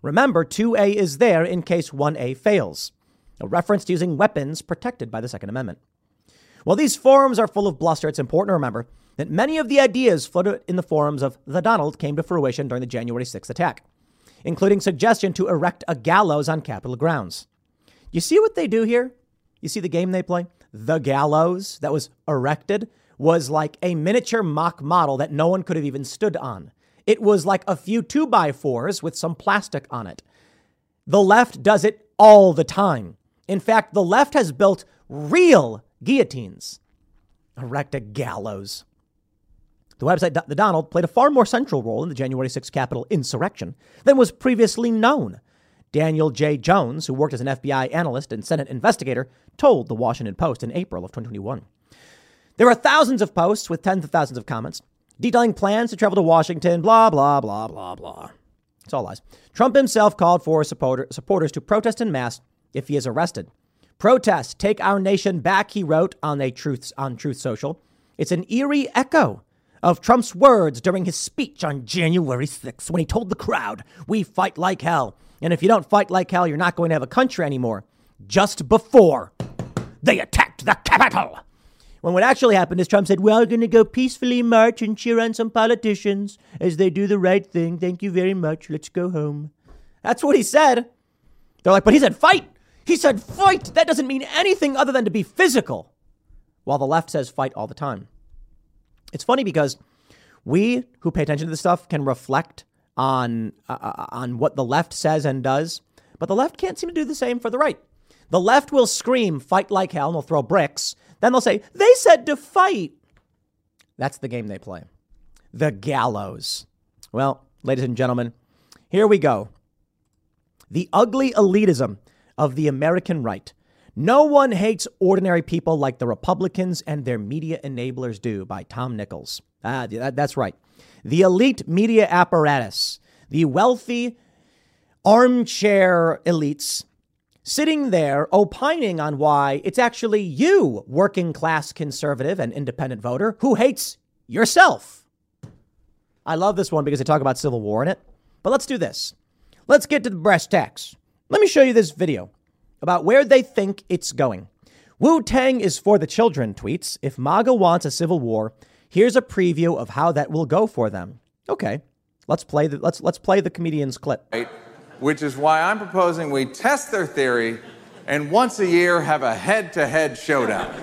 Remember, 2A is there in case 1A fails. A reference to using weapons protected by the Second Amendment. While these forums are full of bluster, it's important to remember that many of the ideas floated in the forums of the Donald came to fruition during the January 6th attack, including suggestion to erect a gallows on Capitol grounds. You see what they do here? You see the game they play? The gallows that was erected was like a miniature mock model that no one could have even stood on. It was like a few two by fours with some plastic on it. The left does it all the time. In fact, the left has built real guillotines. Erect a gallows. The website The Donald played a far more central role in the January 6th Capitol insurrection than was previously known. Daniel J. Jones, who worked as an FBI analyst and Senate investigator, told the Washington Post in April of 2021. There are thousands of posts with tens of thousands of comments detailing plans to travel to Washington, blah, blah, blah, blah, blah. It's all lies. Trump himself called for supporter, supporters to protest in mass if he is arrested. Protest, take our nation back, he wrote on a truth on Truth Social. It's an eerie echo of Trump's words during his speech on January 6th when he told the crowd, "We fight like hell, and if you don't fight like hell, you're not going to have a country anymore." Just before they attacked the Capitol. When what actually happened is Trump said, we're going to go peacefully march and cheer on some politicians as they do the right thing. Thank you very much. Let's go home. That's what he said. They're like, But he said fight. He said fight. That doesn't mean anything other than to be physical. While the left says fight all the time. It's funny because we who pay attention to this stuff can reflect on, uh, uh on what the left says and does, but the left can't seem to do the same for the right. The left will scream, fight like hell, and they'll throw bricks. Then they'll say, they said to fight. That's the game they play. The gallows. Well, ladies and gentlemen, here we go. The ugly elitism of the American right. No one hates ordinary people like the Republicans and their media enablers do, by Tom Nichols. Ah, that's right. The elite media apparatus, the wealthy armchair elites sitting there opining on why it's actually you, working class conservative and independent voter, who hates yourself. I love this one because they talk about civil war in it. But let's do this. Let's get to the brass tacks. Let me show you this video about where they think it's going. Wu Tang is for the children tweets If MAGA wants a civil war, here's a preview of how that will go for them. Okay, let's play the, let's, let's play the comedian's clip. Right, which is why I'm proposing we test their theory and once a year have a head to head showdown.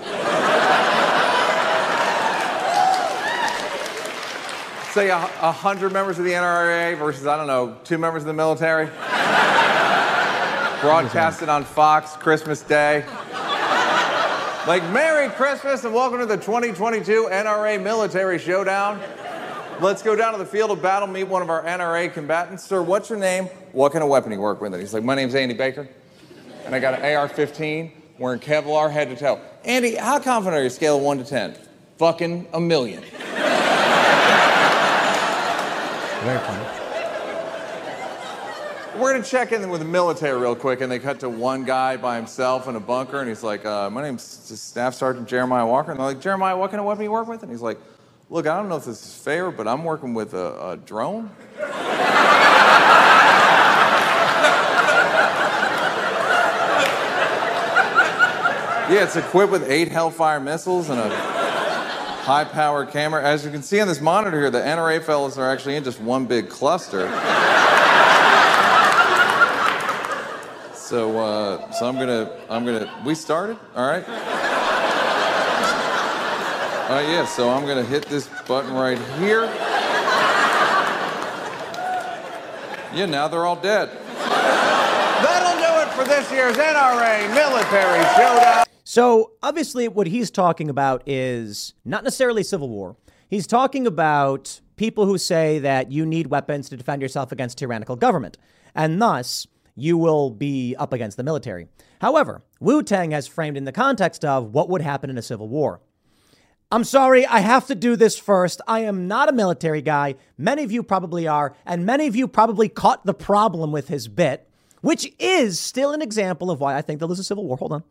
Say a, a hundred members of the NRA versus, I don't know, two members of the military broadcasted on Fox Christmas Day. Like, Merry Christmas and welcome to the 2022 NRA Military Showdown. Let's go down to the field of battle, meet one of our NRA combatants. Sir, what's your name? What kind of weapon you work with? And he's like, My name's Andy Baker, and I got an AR 15 wearing Kevlar head to toe. Andy, how confident are you, scale of 1 to 10? Fucking a million. Very funny we're gonna check in with the military real quick, and they cut to one guy by himself in a bunker, and he's like, uh, "My name's Staff Sergeant Jeremiah Walker," and they're like, "Jeremiah, what kind of weapon you work with?" And he's like, "Look, I don't know if this is fair, but I'm working with a, a drone." yeah, it's equipped with eight Hellfire missiles and a high-powered camera. As you can see on this monitor here, the NRA fellows are actually in just one big cluster. So, uh, so I'm gonna, I'm gonna. We started, all right. All right, yeah. So I'm gonna hit this button right here. Yeah, now they're all dead. That'll do it for this year's NRA Military Showdown. So obviously, what he's talking about is not necessarily civil war. He's talking about people who say that you need weapons to defend yourself against tyrannical government, and thus you will be up against the military. However, Wu Tang has framed in the context of what would happen in a civil war. I'm sorry, I have to do this first. I am not a military guy. Many of you probably are, and many of you probably caught the problem with his bit, which is still an example of why I think there'll there is a civil war. Hold on.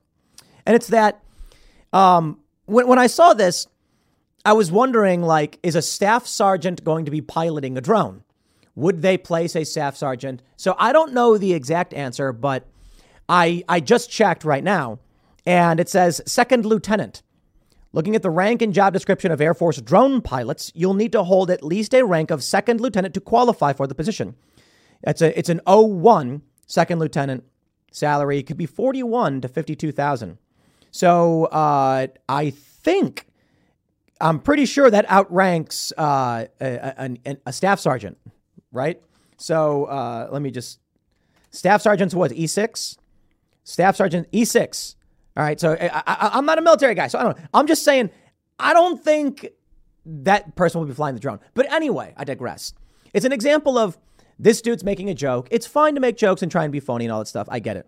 And it's that um, when, when I saw this, I was wondering like, is a staff sergeant going to be piloting a drone? Would they place a staff sergeant? So I don't know the exact answer, but I I just checked right now, and it says second lieutenant. Looking at the rank and job description of Air Force drone pilots, you'll need to hold at least a rank of second lieutenant to qualify for the position. It's a it's an 01 second lieutenant salary. It could be 41 to 52,000. So uh, I think I'm pretty sure that outranks uh, a, a, a staff sergeant right? So uh, let me just staff sergeant's what E6, staff sergeant E6. All right, so I, am not a military guy, so I don't. know. I'm just saying I don't think that person will be flying the drone. But anyway, I digress. It's an example of this dude's making a joke. It's fine to make jokes and try and be phony and all that stuff. I get it.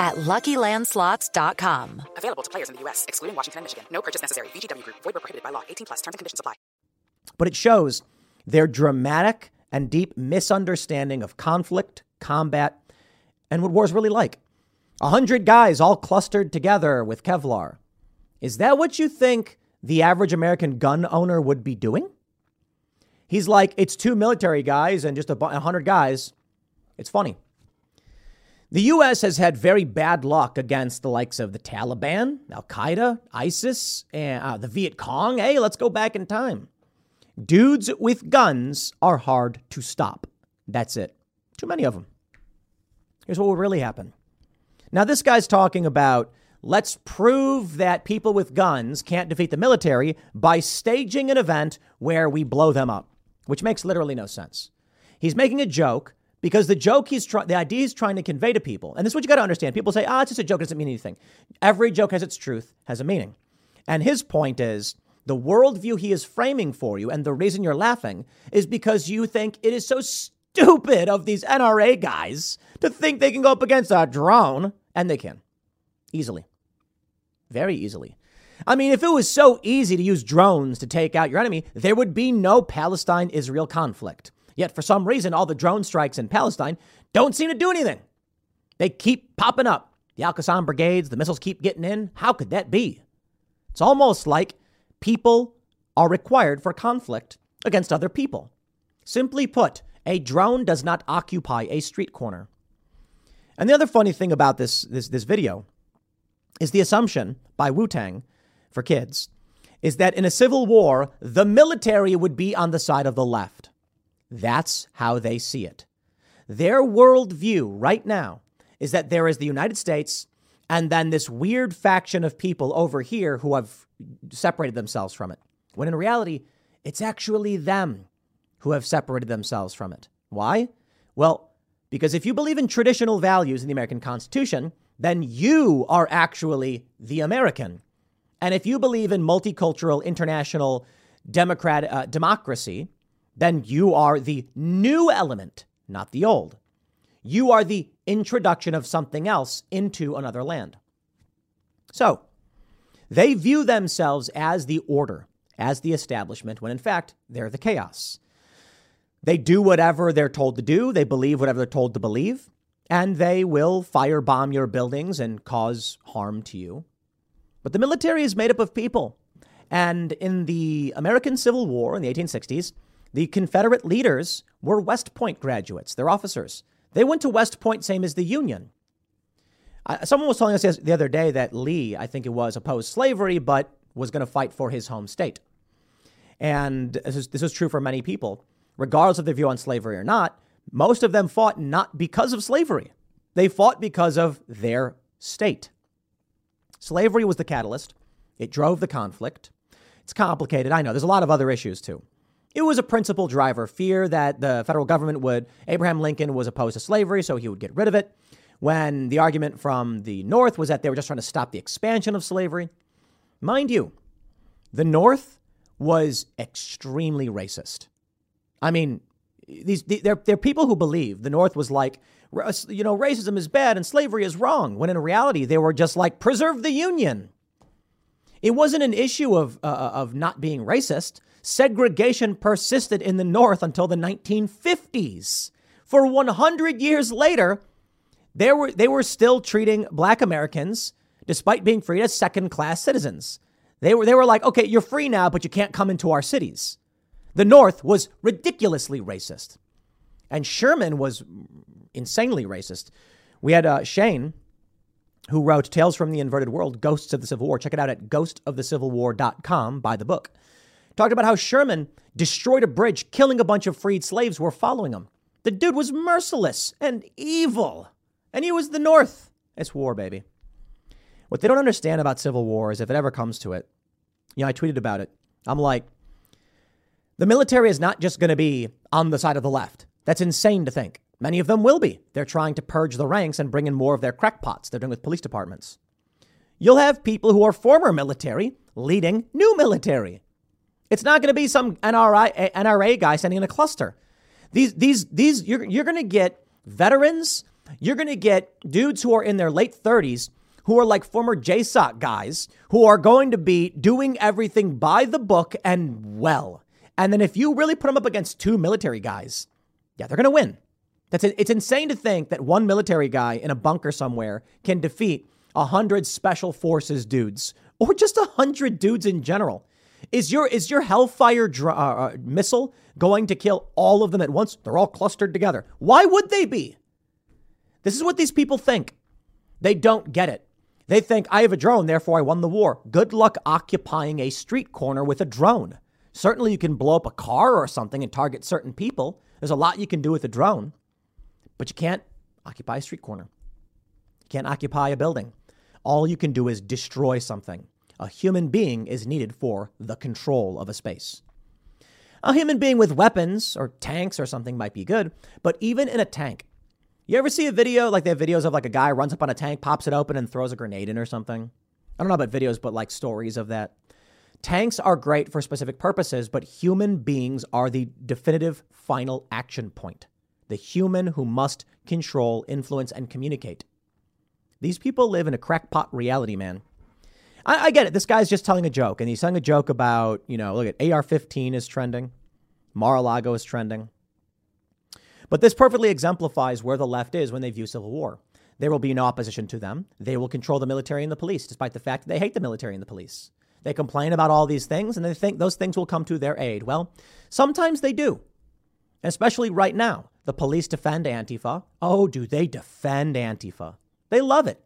at LuckyLandSlots.com. Available to players in the U.S., excluding Washington and Michigan. No purchase necessary. VGW Group. Void where prohibited by law. 18 plus. Terms and conditions apply. But it shows their dramatic and deep misunderstanding of conflict, combat, and what war's really like. A hundred guys all clustered together with Kevlar. Is that what you think the average American gun owner would be doing? He's like, it's two military guys and just a hundred guys. It's funny. The U.S. has had very bad luck against the likes of the Taliban, Al Qaeda, ISIS, and uh, the Viet Cong. Hey, let's go back in time. Dudes with guns are hard to stop. That's it. Too many of them. Here's what will really happen. Now, this guy's talking about let's prove that people with guns can't defeat the military by staging an event where we blow them up, which makes literally no sense. He's making a joke because the joke he's trying, the idea he's trying to convey to people, and this is what you got to understand. People say, ah, it's just a joke, it doesn't mean anything. Every joke has its truth, has a meaning. And his point is the worldview he is framing for you, and the reason you're laughing is because you think it is so stupid of these NRA guys to think they can go up against a drone, and they can easily, very easily. I mean, if it was so easy to use drones to take out your enemy, there would be no Palestine Israel conflict. Yet, for some reason, all the drone strikes in Palestine don't seem to do anything. They keep popping up. The Al Qassam brigades, the missiles keep getting in. How could that be? It's almost like people are required for conflict against other people. Simply put, a drone does not occupy a street corner. And the other funny thing about this, this, this video is the assumption by Wu Tang for kids is that in a civil war, the military would be on the side of the left. That's how they see it. Their worldview right now is that there is the United States and then this weird faction of people over here who have separated themselves from it. When in reality, it's actually them who have separated themselves from it. Why? Well, because if you believe in traditional values in the American Constitution, then you are actually the American. And if you believe in multicultural international democrat uh, democracy, then you are the new element, not the old. You are the introduction of something else into another land. So, they view themselves as the order, as the establishment, when in fact, they're the chaos. They do whatever they're told to do, they believe whatever they're told to believe, and they will firebomb your buildings and cause harm to you. But the military is made up of people. And in the American Civil War in the 1860s, the Confederate leaders were West Point graduates, they're officers. They went to West Point, same as the Union. someone was telling us the other day that Lee, I think it was, opposed slavery, but was going to fight for his home state. And this is, this is true for many people. Regardless of their view on slavery or not, most of them fought not because of slavery. They fought because of their state. Slavery was the catalyst. It drove the conflict. It's complicated. I know there's a lot of other issues too. It was a principal driver, fear that the federal government would, Abraham Lincoln was opposed to slavery, so he would get rid of it. When the argument from the North was that they were just trying to stop the expansion of slavery. Mind you, the North was extremely racist. I mean, these they're, they're people who believe the North was like, you know, racism is bad and slavery is wrong, when in reality they were just like, preserve the Union. It wasn't an issue of, uh, uh of not being racist segregation persisted in the North until the 1950s. For 100 years later, they were, they were still treating black Americans, despite being freed, as second class citizens. They were, they were like, okay, you're free now, but you can't come into our cities. The North was ridiculously racist. And Sherman was insanely racist. We had uh, Shane, who wrote Tales from the Inverted World, Ghosts of the Civil War. Check it out at ghostofthecivilwar.com. Buy the book talked about how Sherman destroyed a bridge, killing a bunch of freed slaves who were following him. The dude was merciless and evil, and he was the North. It's war, baby. What they don't understand about civil war is if it ever comes to it, you know, I tweeted about it. I'm like, the military is not just going to be on the side of the left. That's insane to think. Many of them will be. They're trying to purge the ranks and bring in more of their crackpots they're doing with police departments. You'll have people who are former military leading new military. It's not going to be some NRA, NRA guy sending in a cluster. These, these, these, you're, you're going to get veterans. You're going to get dudes who are in their late 30s who are like former JSOC guys who are going to be doing everything by the book and well. And then if you really put them up against two military guys, yeah, they're going to win. That's it. It's insane to think that one military guy in a bunker somewhere can defeat a hundred special forces dudes or just a hundred dudes in general. Is your is your Hellfire dr- uh, uh, missile going to kill all of them at once? They're all clustered together. Why would they be? This is what these people think. They don't get it. They think I have a drone, therefore I won the war. Good luck occupying a street corner with a drone. Certainly, you can blow up a car or something and target certain people. There's a lot you can do with a drone, but you can't occupy a street corner. You can't occupy a building. all you can do is destroy something. A human being is needed for the control of a space. A human being with weapons or tanks or something might be good, but even in a tank, you ever see a video like they have videos of like a guy runs up on a tank, pops it open, and throws a grenade in or something? I don't know about videos, but like stories of that. Tanks are great for specific purposes, but human beings are the definitive final action point. The human who must control, influence, and communicate. These people live in a crackpot reality, man. I, I get it. This guy's just telling a joke, and he's telling a joke about, you know, look at AR 15 is trending, Mar a Lago is trending. But this perfectly exemplifies where the left is when they view civil war. There will be no opposition to them. They will control the military and the police, despite the fact that they hate the military and the police. They complain about all these things and they think those things will come to their aid. Well, sometimes they do, especially right now. The police defend Antifa. Oh, do they defend Antifa? They love it.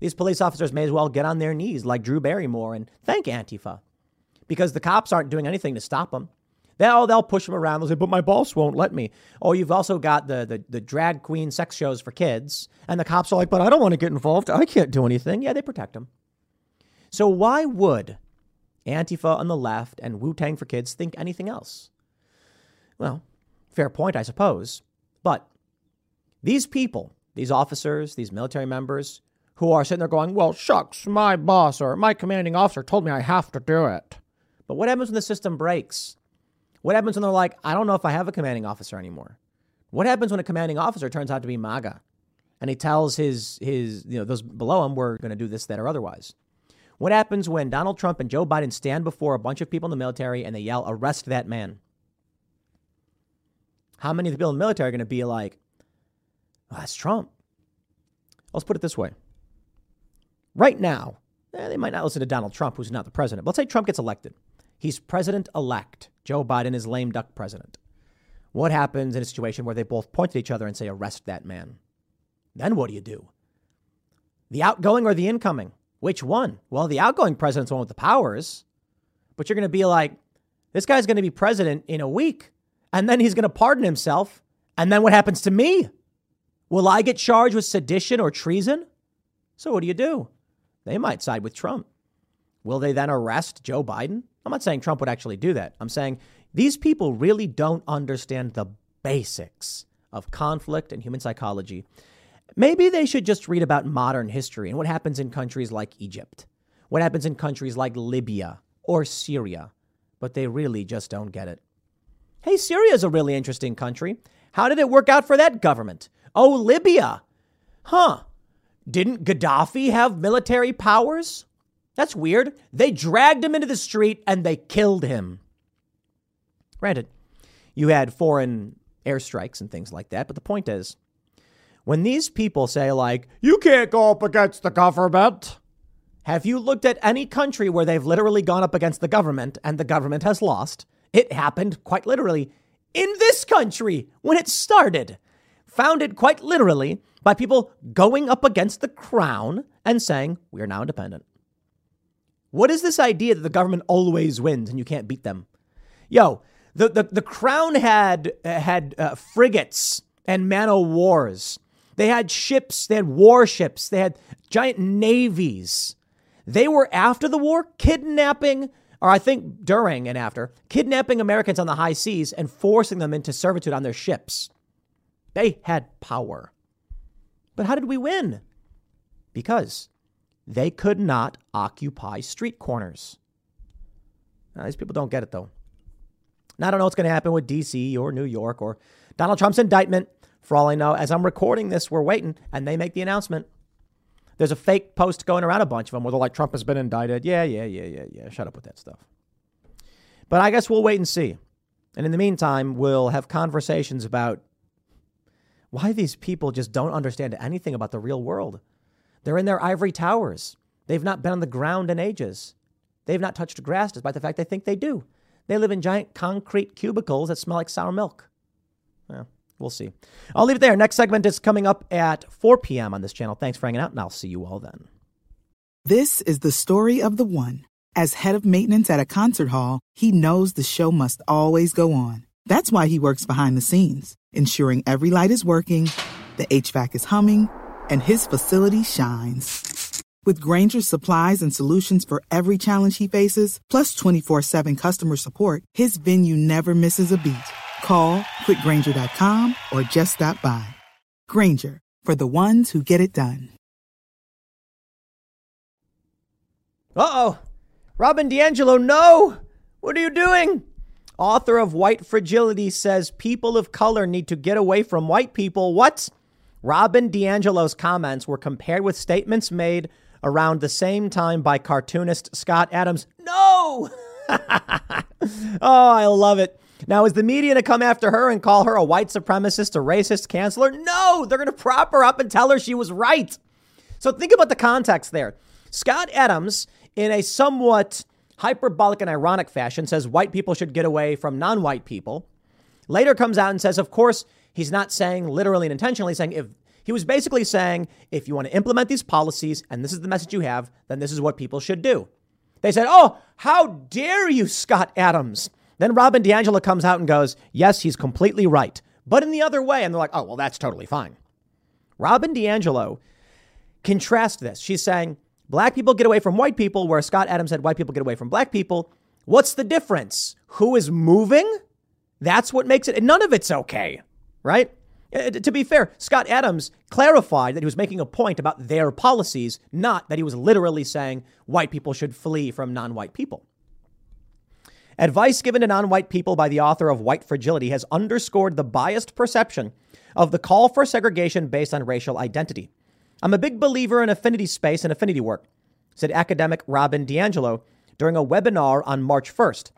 These police officers may as well get on their knees like Drew Barrymore and thank Antifa because the cops aren't doing anything to stop them. They'll, oh, they'll push them around. They'll say, but my boss won't let me. Oh, you've also got the, the, the drag queen sex shows for kids. And the cops are like, but I don't want to get involved. I can't do anything. Yeah, they protect them. So why would Antifa on the left and Wu Tang for kids think anything else? Well, fair point, I suppose. But these people, these officers, these military members, who are sitting there going, well, shucks, my boss or my commanding officer told me I have to do it. But what happens when the system breaks? What happens when they're like, I don't know if I have a commanding officer anymore? What happens when a commanding officer turns out to be MAGA and he tells his, his you know, those below him, we're going to do this, that, or otherwise? What happens when Donald Trump and Joe Biden stand before a bunch of people in the military and they yell, arrest that man? How many of the people in the military are going to be like, oh, that's Trump? Let's put it this way Right now, eh, they might not listen to Donald Trump, who's not the president. Let's say Trump gets elected. He's president elect. Joe Biden is lame duck president. What happens in a situation where they both point at each other and say, arrest that man? Then what do you do? The outgoing or the incoming? Which one? Well, the outgoing president's one with the powers, but you're going to be like, this guy's going to be president in a week, and then he's going to pardon himself. And then what happens to me? Will I get charged with sedition or treason? So what do you do? They might side with Trump. Will they then arrest Joe Biden? I'm not saying Trump would actually do that. I'm saying these people really don't understand the basics of conflict and human psychology. Maybe they should just read about modern history and what happens in countries like Egypt, what happens in countries like Libya or Syria, but they really just don't get it. Hey, Syria is a really interesting country. How did it work out for that government? Oh, Libya. Huh. Didn't Gaddafi have military powers? That's weird. They dragged him into the street and they killed him. Granted, you had foreign airstrikes and things like that, but the point is, when these people say, like, you can't go up against the government, have you looked at any country where they've literally gone up against the government and the government has lost? It happened quite literally in this country when it started. Founded quite literally by people going up against the crown and saying, we are now independent. What is this idea that the government always wins and you can't beat them? Yo, the, the, the crown had, had uh, frigates and man o' wars. They had ships, they had warships, they had giant navies. They were after the war kidnapping, or I think during and after, kidnapping Americans on the high seas and forcing them into servitude on their ships. They had power. But how did we win? Because they could not occupy street corners. Now, these people don't get it, though. Now, I don't know what's going to happen with DC or New York or Donald Trump's indictment. For all I know, as I'm recording this, we're waiting and they make the announcement. There's a fake post going around a bunch of them where they're like, Trump has been indicted. Yeah, yeah, yeah, yeah, yeah. Shut up with that stuff. But I guess we'll wait and see. And in the meantime, we'll have conversations about why these people just don't understand anything about the real world. They're in their ivory towers. They've not been on the ground in ages. They've not touched grass despite the fact they think they do. They live in giant concrete cubicles that smell like sour milk. Well, we'll see. I'll leave it there. Next segment is coming up at 4 p.m. on this channel. Thanks for hanging out, and I'll see you all then. This is the story of the one. As head of maintenance at a concert hall, he knows the show must always go on. That's why he works behind the scenes, ensuring every light is working, the HVAC is humming, and his facility shines. With Grainger's supplies and solutions for every challenge he faces, plus 24 7 customer support, his venue never misses a beat. Call quickgranger.com or just stop by. Grainger, for the ones who get it done. Uh oh. Robin DiAngelo, no! What are you doing? Author of White Fragility says people of color need to get away from white people. What? Robin DiAngelo's comments were compared with statements made around the same time by cartoonist Scott Adams. No! oh, I love it. Now, is the media going to come after her and call her a white supremacist, a racist, canceler? No, they're going to prop her up and tell her she was right. So think about the context there. Scott Adams, in a somewhat hyperbolic and ironic fashion, says white people should get away from non white people. Later comes out and says, of course, he's not saying literally and intentionally, saying if he was basically saying, if you want to implement these policies and this is the message you have, then this is what people should do. They said, Oh, how dare you, Scott Adams? Then Robin DiAngelo comes out and goes, Yes, he's completely right, but in the other way. And they're like, Oh, well, that's totally fine. Robin DiAngelo, contrast this. She's saying, Black people get away from white people, where Scott Adams said white people get away from black people. What's the difference? Who is moving? That's what makes it. And none of it's okay, right? Uh, to be fair, Scott Adams clarified that he was making a point about their policies, not that he was literally saying white people should flee from non white people. Advice given to non white people by the author of White Fragility has underscored the biased perception of the call for segregation based on racial identity. I'm a big believer in affinity space and affinity work, said academic Robin DiAngelo during a webinar on March 1st.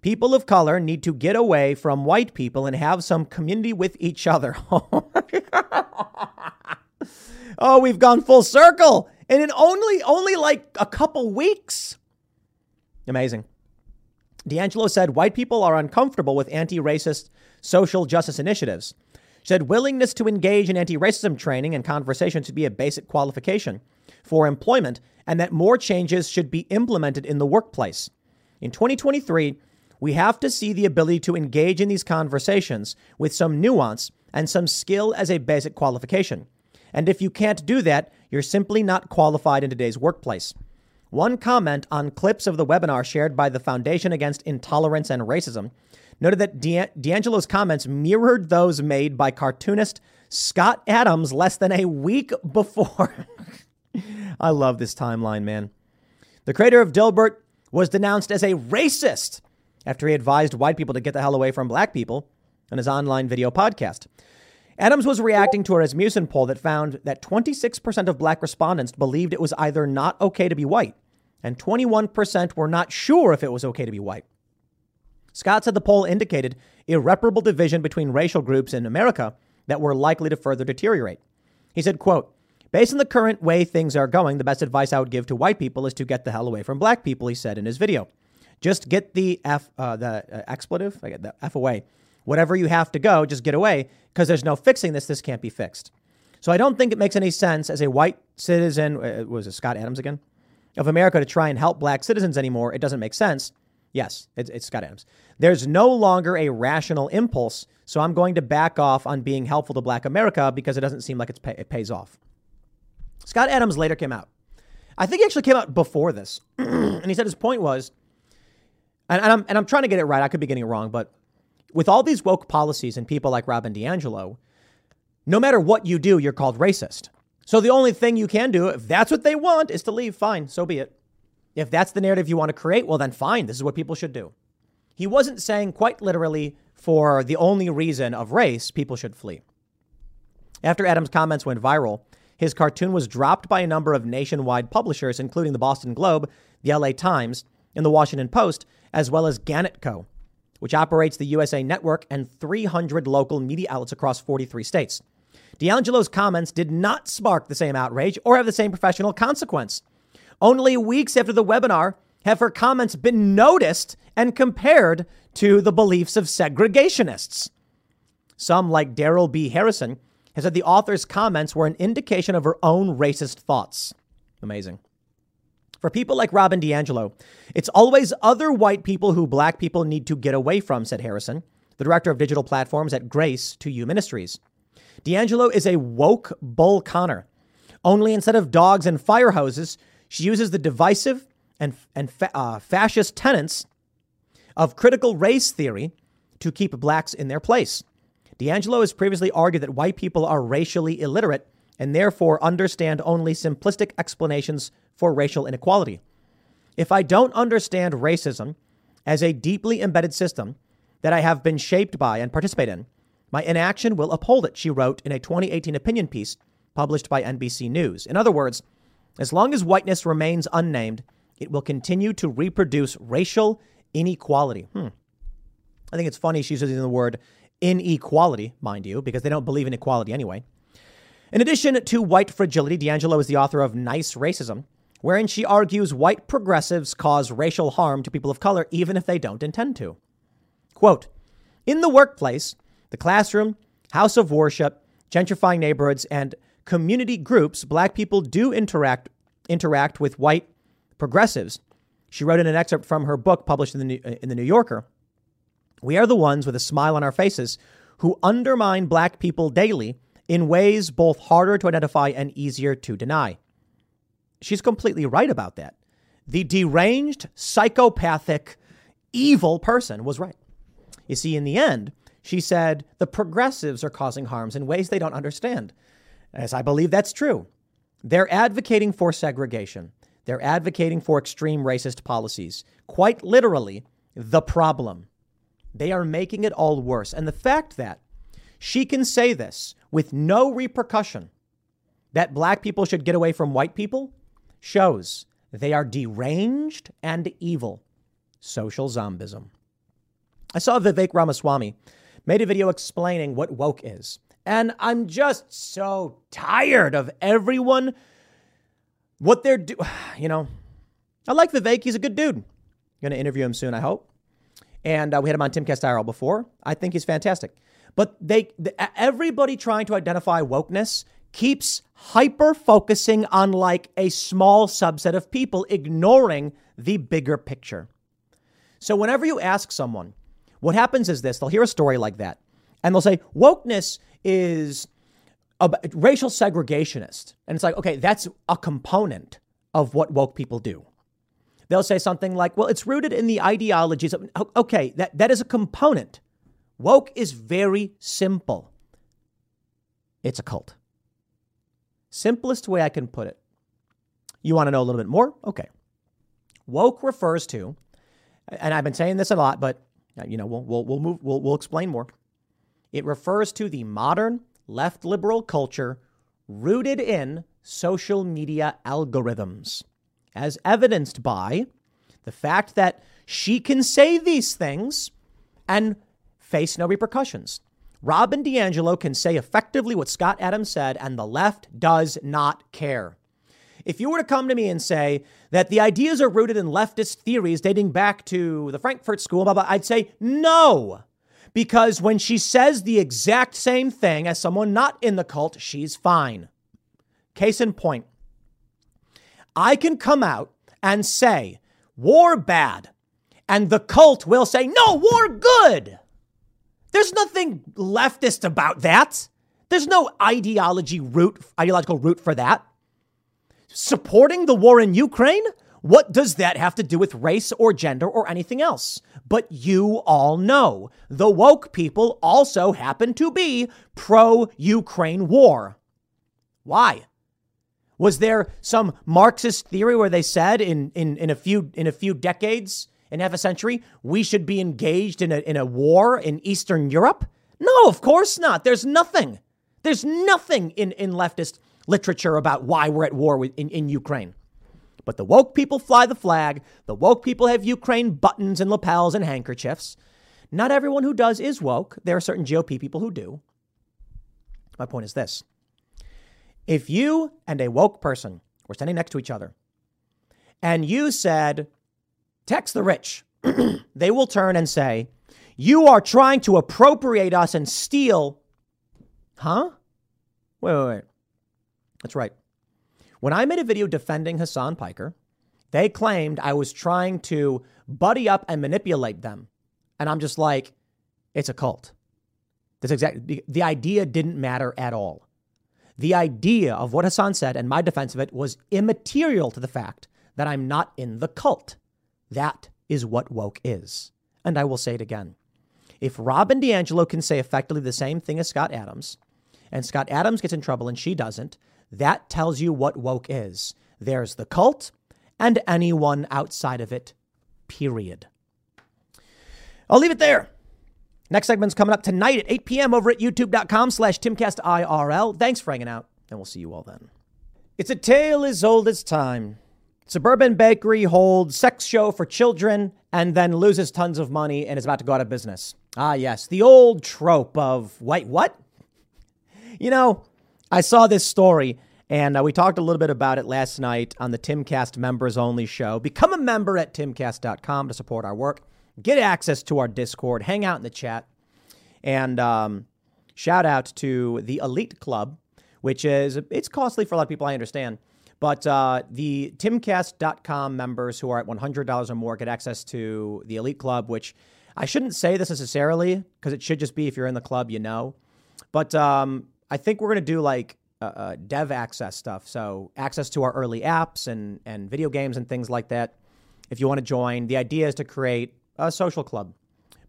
People of color need to get away from white people and have some community with each other. oh, we've gone full circle. And in only only like a couple weeks. Amazing. DiAngelo said white people are uncomfortable with anti-racist social justice initiatives. She said willingness to engage in anti-racism training and conversation should be a basic qualification for employment and that more changes should be implemented in the workplace. In 2023, we have to see the ability to engage in these conversations with some nuance and some skill as a basic qualification. And if you can't do that, you're simply not qualified in today's workplace. One comment on clips of the webinar shared by the Foundation Against Intolerance and Racism noted that DiAngelo's comments mirrored those made by cartoonist Scott Adams less than a week before. I love this timeline, man. The creator of Dilbert was denounced as a racist after he advised white people to get the hell away from black people on his online video podcast. Adams was reacting to a Rasmussen poll that found that 26% of black respondents believed it was either not okay to be white, and 21% were not sure if it was okay to be white. Scott said the poll indicated irreparable division between racial groups in America that were likely to further deteriorate. He said, quote, Based on the current way things are going, the best advice I would give to white people is to get the hell away from black people, he said in his video. Just get the F, uh, the uh, expletive, I get the F away. Whatever you have to go, just get away because there's no fixing this. This can't be fixed. So I don't think it makes any sense as a white citizen, uh, was it Scott Adams again, of America to try and help black citizens anymore. It doesn't make sense. Yes, it's, it's Scott Adams. There's no longer a rational impulse, so I'm going to back off on being helpful to black America because it doesn't seem like pay, it pays off. Scott Adams later came out. I think he actually came out before this. and he said his point was and, and, I'm, and I'm trying to get it right. I could be getting it wrong, but with all these woke policies and people like Robin DiAngelo, no matter what you do, you're called racist. So the only thing you can do, if that's what they want, is to leave. Fine, so be it. If that's the narrative you want to create, well, then fine. This is what people should do. He wasn't saying quite literally for the only reason of race, people should flee. After Adams' comments went viral, his cartoon was dropped by a number of nationwide publishers, including the Boston Globe, the LA Times, and the Washington Post, as well as Gannett Co., which operates the USA Network and 300 local media outlets across 43 states. DiAngelo's comments did not spark the same outrage or have the same professional consequence. Only weeks after the webinar have her comments been noticed and compared to the beliefs of segregationists. Some, like Darrell B. Harrison, have said the author's comments were an indication of her own racist thoughts. Amazing. For people like Robin DiAngelo, it's always other white people who black people need to get away from, said Harrison, the director of digital platforms at Grace to You Ministries. DiAngelo is a woke Bull Connor. Only instead of dogs and fire hoses, She uses the divisive and, and fa- uh, fascist tenets of critical race theory to keep blacks in their place. DiAngelo has previously argued that white people are racially illiterate and therefore understand only simplistic explanations for racial inequality. If I don't understand racism as a deeply embedded system that I have been shaped by and participate in, my inaction will uphold it, she wrote in a 2018 opinion piece published by NBC News. In other words, as long as whiteness remains unnamed, it will continue to reproduce racial inequality. Hmm. I think it's funny she's using the word inequality, mind you, because they don't believe in equality anyway. In addition to white fragility, DiAngelo is the author of Nice Racism, wherein she argues white progressives cause racial harm to people of color even if they don't intend to. Quote In the workplace, the classroom, house of worship, gentrifying neighborhoods, and community groups, black people do interact interact with white progressives. She wrote in an excerpt from her book published in the New, in the New Yorker. We are the ones with a smile on our faces who undermine black people daily in ways both harder to identify and easier to deny. She's completely right about that. The deranged, psychopathic, evil person was right. You see, in the end, she said the progressives are causing harms in ways they don't understand. As I believe that's true. They're advocating for segregation. They're advocating for extreme racist policies. Quite literally, the problem. They are making it all worse. And the fact that she can say this with no repercussion that black people should get away from white people shows they are deranged and evil. Social zombism. I saw Vivek Ramaswamy made a video explaining what woke is. And I'm just so tired of everyone, what they're doing. You know, I like Vivek. He's a good dude. Going to interview him soon, I hope. And uh, we had him on Timcast IRL before. I think he's fantastic. But they, the, everybody trying to identify wokeness keeps hyper focusing on like a small subset of people, ignoring the bigger picture. So whenever you ask someone, what happens is this they'll hear a story like that and they'll say, wokeness is a racial segregationist. And it's like, okay, that's a component of what woke people do. They'll say something like, well, it's rooted in the ideologies of, okay, that, that is a component. Woke is very simple. It's a cult. Simplest way I can put it. You want to know a little bit more? Okay. Woke refers to, and I've been saying this a lot, but you know, we'll, we'll, we'll move, we'll, we'll explain more. It refers to the modern left liberal culture rooted in social media algorithms, as evidenced by the fact that she can say these things and face no repercussions. Robin DiAngelo can say effectively what Scott Adams said, and the left does not care. If you were to come to me and say that the ideas are rooted in leftist theories dating back to the Frankfurt School, blah, blah, I'd say no. Because when she says the exact same thing as someone not in the cult, she's fine. Case in point, I can come out and say, war bad. And the cult will say, no, war good. There's nothing leftist about that. There's no ideology root, ideological root for that supporting the war in Ukraine? What does that have to do with race or gender or anything else? But you all know the woke people also happen to be pro Ukraine war. Why? Was there some Marxist theory where they said in, in, in, a few, in a few decades, in half a century, we should be engaged in a, in a war in Eastern Europe? No, of course not. There's nothing. There's nothing in, in leftist literature about why we're at war with, in, in Ukraine. But the woke people fly the flag. The woke people have Ukraine buttons and lapels and handkerchiefs. Not everyone who does is woke. There are certain GOP people who do. My point is this if you and a woke person were standing next to each other and you said, Text the rich, they will turn and say, You are trying to appropriate us and steal. Huh? Wait, wait, wait. That's right. When I made a video defending Hassan Piker, they claimed I was trying to buddy up and manipulate them. And I'm just like, it's a cult. That's exactly the idea didn't matter at all. The idea of what Hassan said and my defense of it was immaterial to the fact that I'm not in the cult. That is what woke is. And I will say it again. If Robin DiAngelo can say effectively the same thing as Scott Adams, and Scott Adams gets in trouble and she doesn't, that tells you what woke is. There's the cult and anyone outside of it, period. I'll leave it there. Next segment's coming up tonight at 8 p.m. over at youtube.com slash timcastirl. Thanks for hanging out, and we'll see you all then. It's a tale as old as time. Suburban Bakery holds sex show for children and then loses tons of money and is about to go out of business. Ah, yes, the old trope of, wait, what? You know, I saw this story and uh, we talked a little bit about it last night on the Timcast members only show. Become a member at timcast.com to support our work get access to our Discord, hang out in the chat, and um, shout out to the Elite Club, which is it's costly for a lot of people. I understand. But uh, the timcast.com members who are at $100 or more get access to the Elite Club, which I shouldn't say this necessarily because it should just be if you're in the club, you know. But um, I think we're going to do like uh, uh, dev access stuff. So, access to our early apps and, and video games and things like that. If you want to join, the idea is to create a social club.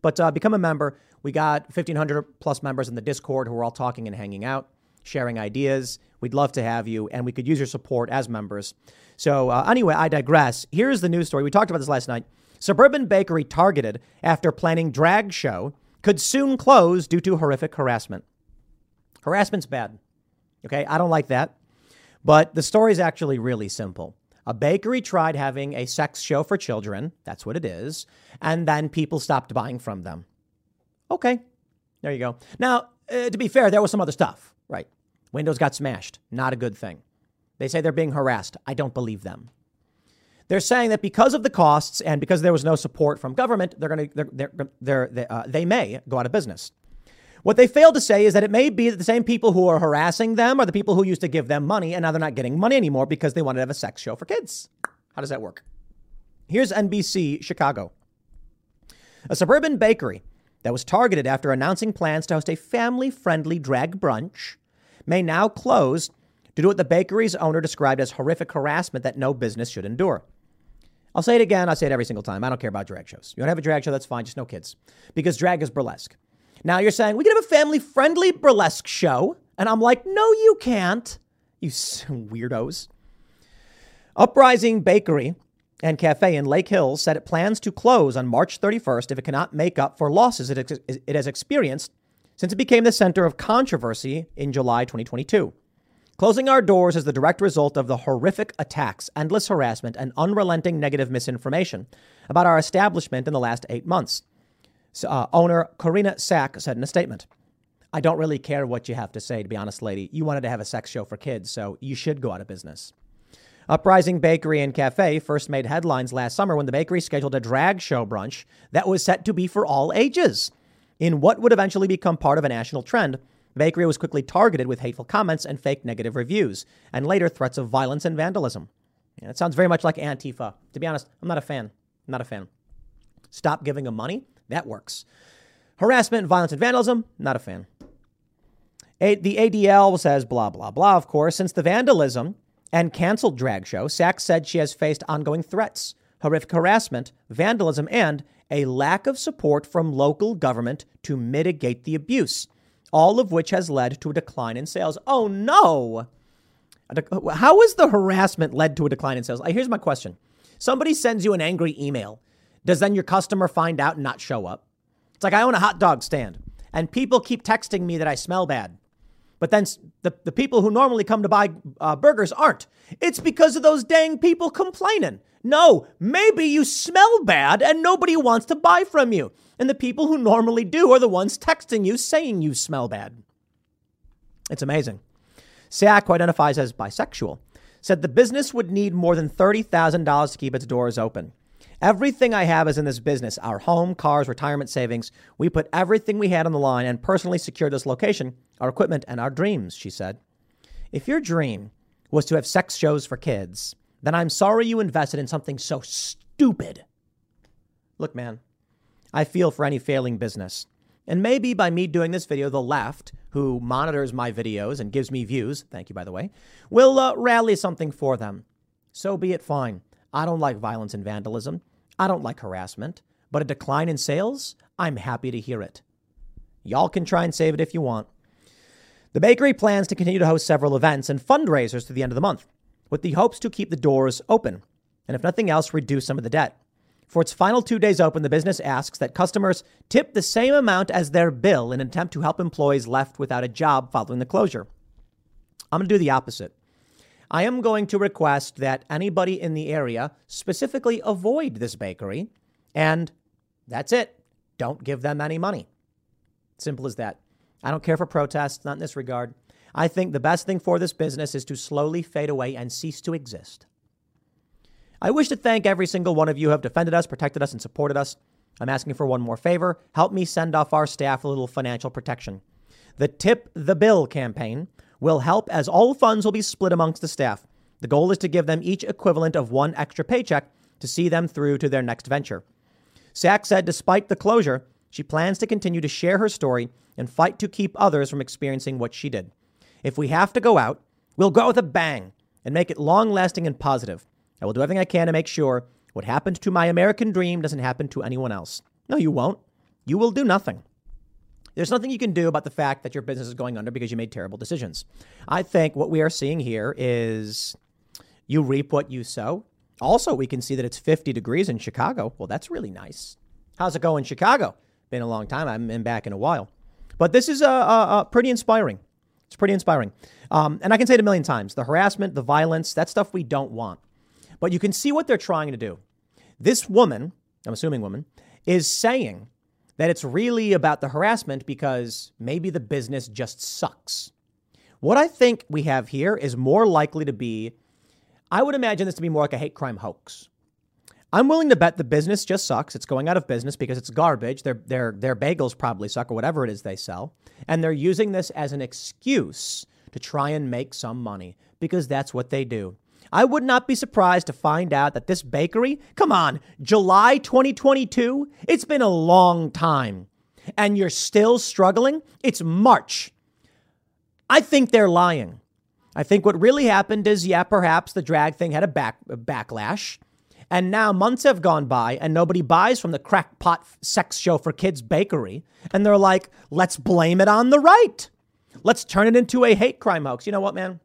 But uh, become a member. We got 1,500 plus members in the Discord who are all talking and hanging out, sharing ideas. We'd love to have you, and we could use your support as members. So, uh, anyway, I digress. Here's the news story. We talked about this last night. Suburban Bakery targeted after planning drag show could soon close due to horrific harassment. Harassment's bad. Okay, I don't like that. But the story is actually really simple. A bakery tried having a sex show for children. That's what it is. And then people stopped buying from them. Okay, there you go. Now, uh, to be fair, there was some other stuff, right? Windows got smashed. Not a good thing. They say they're being harassed. I don't believe them. They're saying that because of the costs and because there was no support from government, they're going to they're, they're, they, uh, they may go out of business. What they fail to say is that it may be that the same people who are harassing them are the people who used to give them money and now they're not getting money anymore because they wanted to have a sex show for kids. How does that work? Here's NBC Chicago. A suburban bakery that was targeted after announcing plans to host a family friendly drag brunch may now close due to what the bakery's owner described as horrific harassment that no business should endure. I'll say it again, I'll say it every single time. I don't care about drag shows. You want to have a drag show, that's fine, just no kids. Because drag is burlesque. Now you're saying we can have a family friendly burlesque show. And I'm like, no, you can't. You weirdos. Uprising Bakery and Cafe in Lake Hills said it plans to close on March 31st if it cannot make up for losses it, it has experienced since it became the center of controversy in July 2022. Closing our doors is the direct result of the horrific attacks, endless harassment, and unrelenting negative misinformation about our establishment in the last eight months uh, owner Corinna Sac said in a statement. I don't really care what you have to say, to be honest, lady. You wanted to have a sex show for kids, so you should go out of business. Uprising Bakery and Cafe first made headlines last summer when the bakery scheduled a drag show brunch that was set to be for all ages. In what would eventually become part of a national trend, bakery was quickly targeted with hateful comments and fake negative reviews, and later threats of violence and vandalism. Yeah, it sounds very much like Antifa. To be honest, I'm not a fan. I'm not a fan. Stop giving them money that works. Harassment, violence, and vandalism, not a fan. A- the ADL says blah, blah, blah, of course. Since the vandalism and canceled drag show, Sac said she has faced ongoing threats, horrific harassment, vandalism, and a lack of support from local government to mitigate the abuse, all of which has led to a decline in sales. Oh no! How has the harassment led to a decline in sales? Here's my question. Somebody sends you an angry email does then your customer find out and not show up? It's like I own a hot dog stand and people keep texting me that I smell bad. But then the, the people who normally come to buy uh, burgers aren't. It's because of those dang people complaining. No, maybe you smell bad and nobody wants to buy from you. And the people who normally do are the ones texting you saying you smell bad. It's amazing. Sac, who identifies as bisexual, said the business would need more than $30,000 to keep its doors open. Everything I have is in this business our home, cars, retirement savings. We put everything we had on the line and personally secured this location, our equipment, and our dreams, she said. If your dream was to have sex shows for kids, then I'm sorry you invested in something so stupid. Look, man, I feel for any failing business. And maybe by me doing this video, the left, who monitors my videos and gives me views, thank you by the way, will uh, rally something for them. So be it fine. I don't like violence and vandalism. I don't like harassment. But a decline in sales, I'm happy to hear it. Y'all can try and save it if you want. The bakery plans to continue to host several events and fundraisers through the end of the month, with the hopes to keep the doors open, and if nothing else, reduce some of the debt. For its final two days open, the business asks that customers tip the same amount as their bill in an attempt to help employees left without a job following the closure. I'm going to do the opposite. I am going to request that anybody in the area specifically avoid this bakery, and that's it. Don't give them any money. Simple as that. I don't care for protests, not in this regard. I think the best thing for this business is to slowly fade away and cease to exist. I wish to thank every single one of you who have defended us, protected us, and supported us. I'm asking for one more favor. Help me send off our staff a little financial protection. The Tip the Bill campaign will help as all funds will be split amongst the staff. The goal is to give them each equivalent of one extra paycheck to see them through to their next venture. Sac said despite the closure, she plans to continue to share her story and fight to keep others from experiencing what she did. If we have to go out, we'll go with a bang and make it long lasting and positive. I will do everything I can to make sure what happened to my American dream doesn't happen to anyone else. No, you won't. You will do nothing. There's nothing you can do about the fact that your business is going under because you made terrible decisions. I think what we are seeing here is you reap what you sow. Also, we can see that it's 50 degrees in Chicago. Well, that's really nice. How's it going, in Chicago? Been a long time. I haven't been back in a while. But this is uh, uh, uh, pretty inspiring. It's pretty inspiring. Um, and I can say it a million times the harassment, the violence, that stuff we don't want. But you can see what they're trying to do. This woman, I'm assuming woman, is saying that it's really about the harassment because maybe the business just sucks. What I think we have here is more likely to be, I would imagine this to be more like a hate crime hoax. I'm willing to bet the business just sucks. It's going out of business because it's garbage. Their, their, their bagels probably suck or whatever it is they sell. And they're using this as an excuse to try and make some money because that's what they do. I would not be surprised to find out that this bakery, come on, July 2022, it's been a long time. And you're still struggling? It's March. I think they're lying. I think what really happened is, yeah, perhaps the drag thing had a, back, a backlash. And now months have gone by and nobody buys from the crackpot sex show for kids bakery. And they're like, let's blame it on the right. Let's turn it into a hate crime hoax. You know what, man?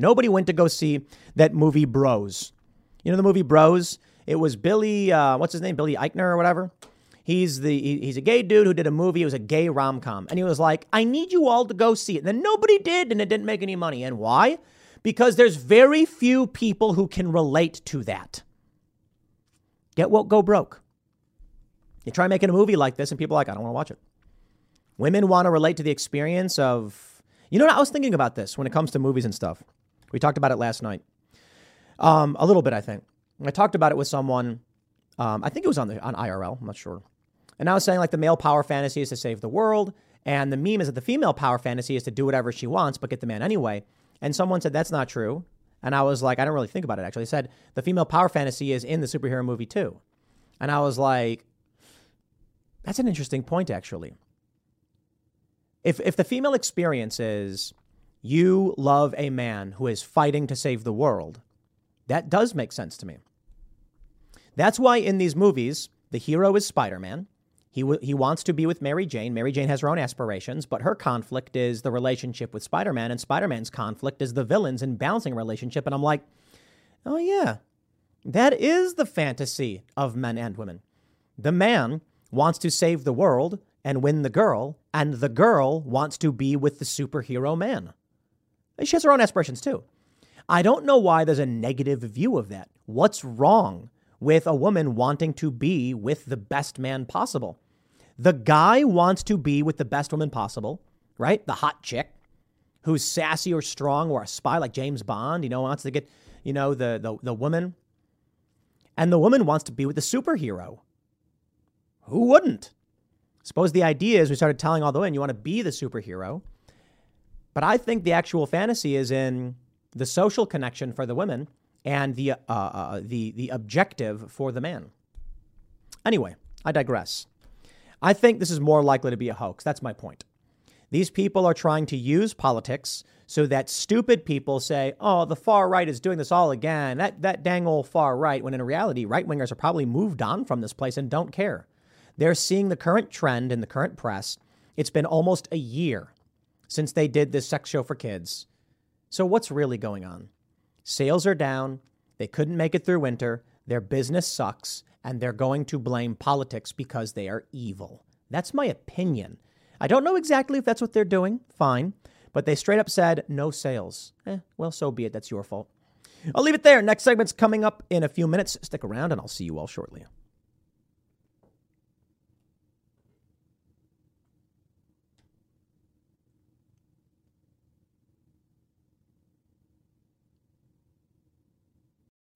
Nobody went to go see that movie Bros. You know the movie Bros? It was Billy, uh, what's his name? Billy Eichner or whatever. He's the he, he's a gay dude who did a movie. It was a gay rom com, and he was like, "I need you all to go see it." And then nobody did, and it didn't make any money. And why? Because there's very few people who can relate to that. Get woke, go broke. You try making a movie like this, and people are like, I don't want to watch it. Women want to relate to the experience of, you know, what? I was thinking about this when it comes to movies and stuff. We talked about it last night, um, a little bit, I think. I talked about it with someone. Um, I think it was on the on IRL. I'm not sure. And I was saying like the male power fantasy is to save the world, and the meme is that the female power fantasy is to do whatever she wants but get the man anyway. And someone said that's not true. And I was like, I don't really think about it actually. Said the female power fantasy is in the superhero movie too. And I was like, that's an interesting point actually. If if the female experience is you love a man who is fighting to save the world, that does make sense to me. That's why in these movies, the hero is Spider-Man. He, w- he wants to be with Mary Jane. Mary Jane has her own aspirations, but her conflict is the relationship with Spider Man, and Spider Man's conflict is the villains in balancing relationship. And I'm like, oh, yeah, that is the fantasy of men and women. The man wants to save the world and win the girl, and the girl wants to be with the superhero man. She has her own aspirations too. I don't know why there's a negative view of that. What's wrong with a woman wanting to be with the best man possible. The guy wants to be with the best woman possible, right? The hot chick who's sassy or strong or a spy like James Bond, you know, wants to get, you know, the, the, the woman. And the woman wants to be with the superhero. Who wouldn't? Suppose the idea is we started telling all the women you want to be the superhero. But I think the actual fantasy is in the social connection for the women and the, uh, uh, the, the objective for the man. Anyway, I digress. I think this is more likely to be a hoax. That's my point. These people are trying to use politics so that stupid people say, oh, the far right is doing this all again. That, that dang old far right, when in reality, right wingers are probably moved on from this place and don't care. They're seeing the current trend in the current press. It's been almost a year since they did this sex show for kids. So, what's really going on? Sales are down. They couldn't make it through winter. Their business sucks. And they're going to blame politics because they are evil. That's my opinion. I don't know exactly if that's what they're doing. Fine. But they straight up said no sales. Eh, well, so be it. That's your fault. I'll leave it there. Next segment's coming up in a few minutes. Stick around and I'll see you all shortly.